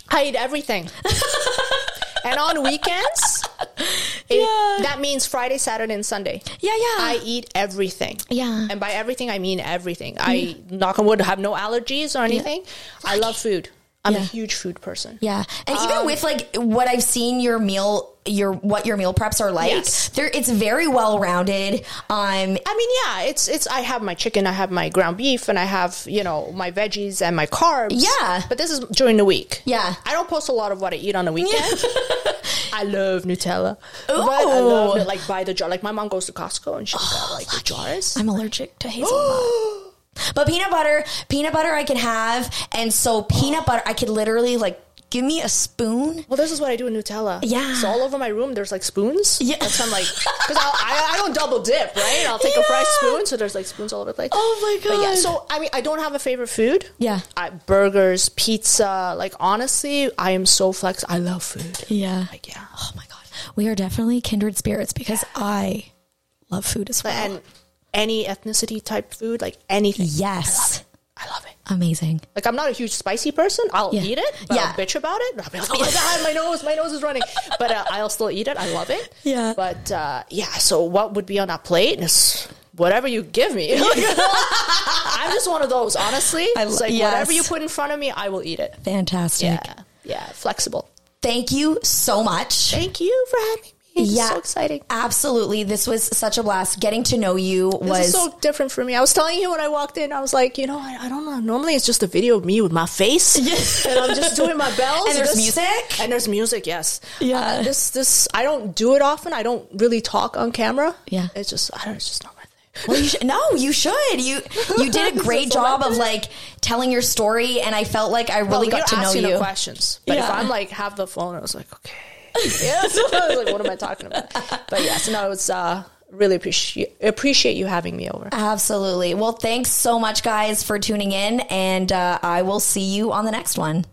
I eat everything. and on weekends, it, Yeah. that means Friday, Saturday, and Sunday. Yeah, yeah. I eat everything. Yeah. And by everything, I mean everything. I, knock on wood, have no allergies or anything. I love food. I'm a huge food person. Yeah. And Um, even with like what I've seen your meal your what your meal preps are like. Yes. There, it's very well rounded. Um, I mean, yeah, it's it's. I have my chicken, I have my ground beef, and I have you know my veggies and my carbs. Yeah. but this is during the week. Yeah. I don't post a lot of what I eat on the weekend. I love Nutella, Ooh. but I love it like buy the jar. Like my mom goes to Costco and she'll got like the jars. I'm allergic to hazelnut. but peanut butter, peanut butter I can have, and so peanut butter I could literally like give me a spoon. Well, this is what I do in Nutella. Yeah. So all over my room, there's like spoons. Yeah. So I'm like, because I, I don't double dip, right? I'll take a fresh spoon, so there's like spoons all over the place. Oh my But yeah, God. so I mean, I don't have a favorite food. Yeah. I, burgers, pizza. Like honestly, I am so flex. I love food. Yeah. Like yeah. Oh my god, we are definitely kindred spirits because I love food as well. And any ethnicity type food, like anything. yes, I love it. amazing. Like I'm not a huge spicy person. I'll Yeah. eat it, but Yeah. I'll bitch about it. I'll be like, oh my god, my nose, my nose is running. But uh, I'll still eat it. I love it. Yeah. But uh, yeah, so what would be on that plate is whatever you give me. I'm just one of those, honestly. I it's like yes. whatever you put in front of me, I will eat it. Fantastic. Yeah, yeah, flexible. Thank you so much. Thank you for having me. It's Yeah. so exciting. Absolutely. This was such a blast. Getting to know you This was is so different for me. I was telling you when I walked in, I was like, you know, I, I don't know. Normally it's just a video of me with my face, and I'm just doing my bells. And there's This- music? and there's music. Yes, Yeah. Uh, this this I don't do it often. I don't really talk on camera. Yeah. it's just I don't. It's just not my thing. Well, you should, no, you should. You you did a great job of like telling your story, and I felt like I really Well, got to know you. questions, but if I'm like have the phone, I was like, okay, yeah. So I was like, what am I talking about? But yes, no, it's uh really appreciate appreciate you having me over. Absolutely. Well, thanks so much, guys, for tuning in, and uh, I will see you on the next one.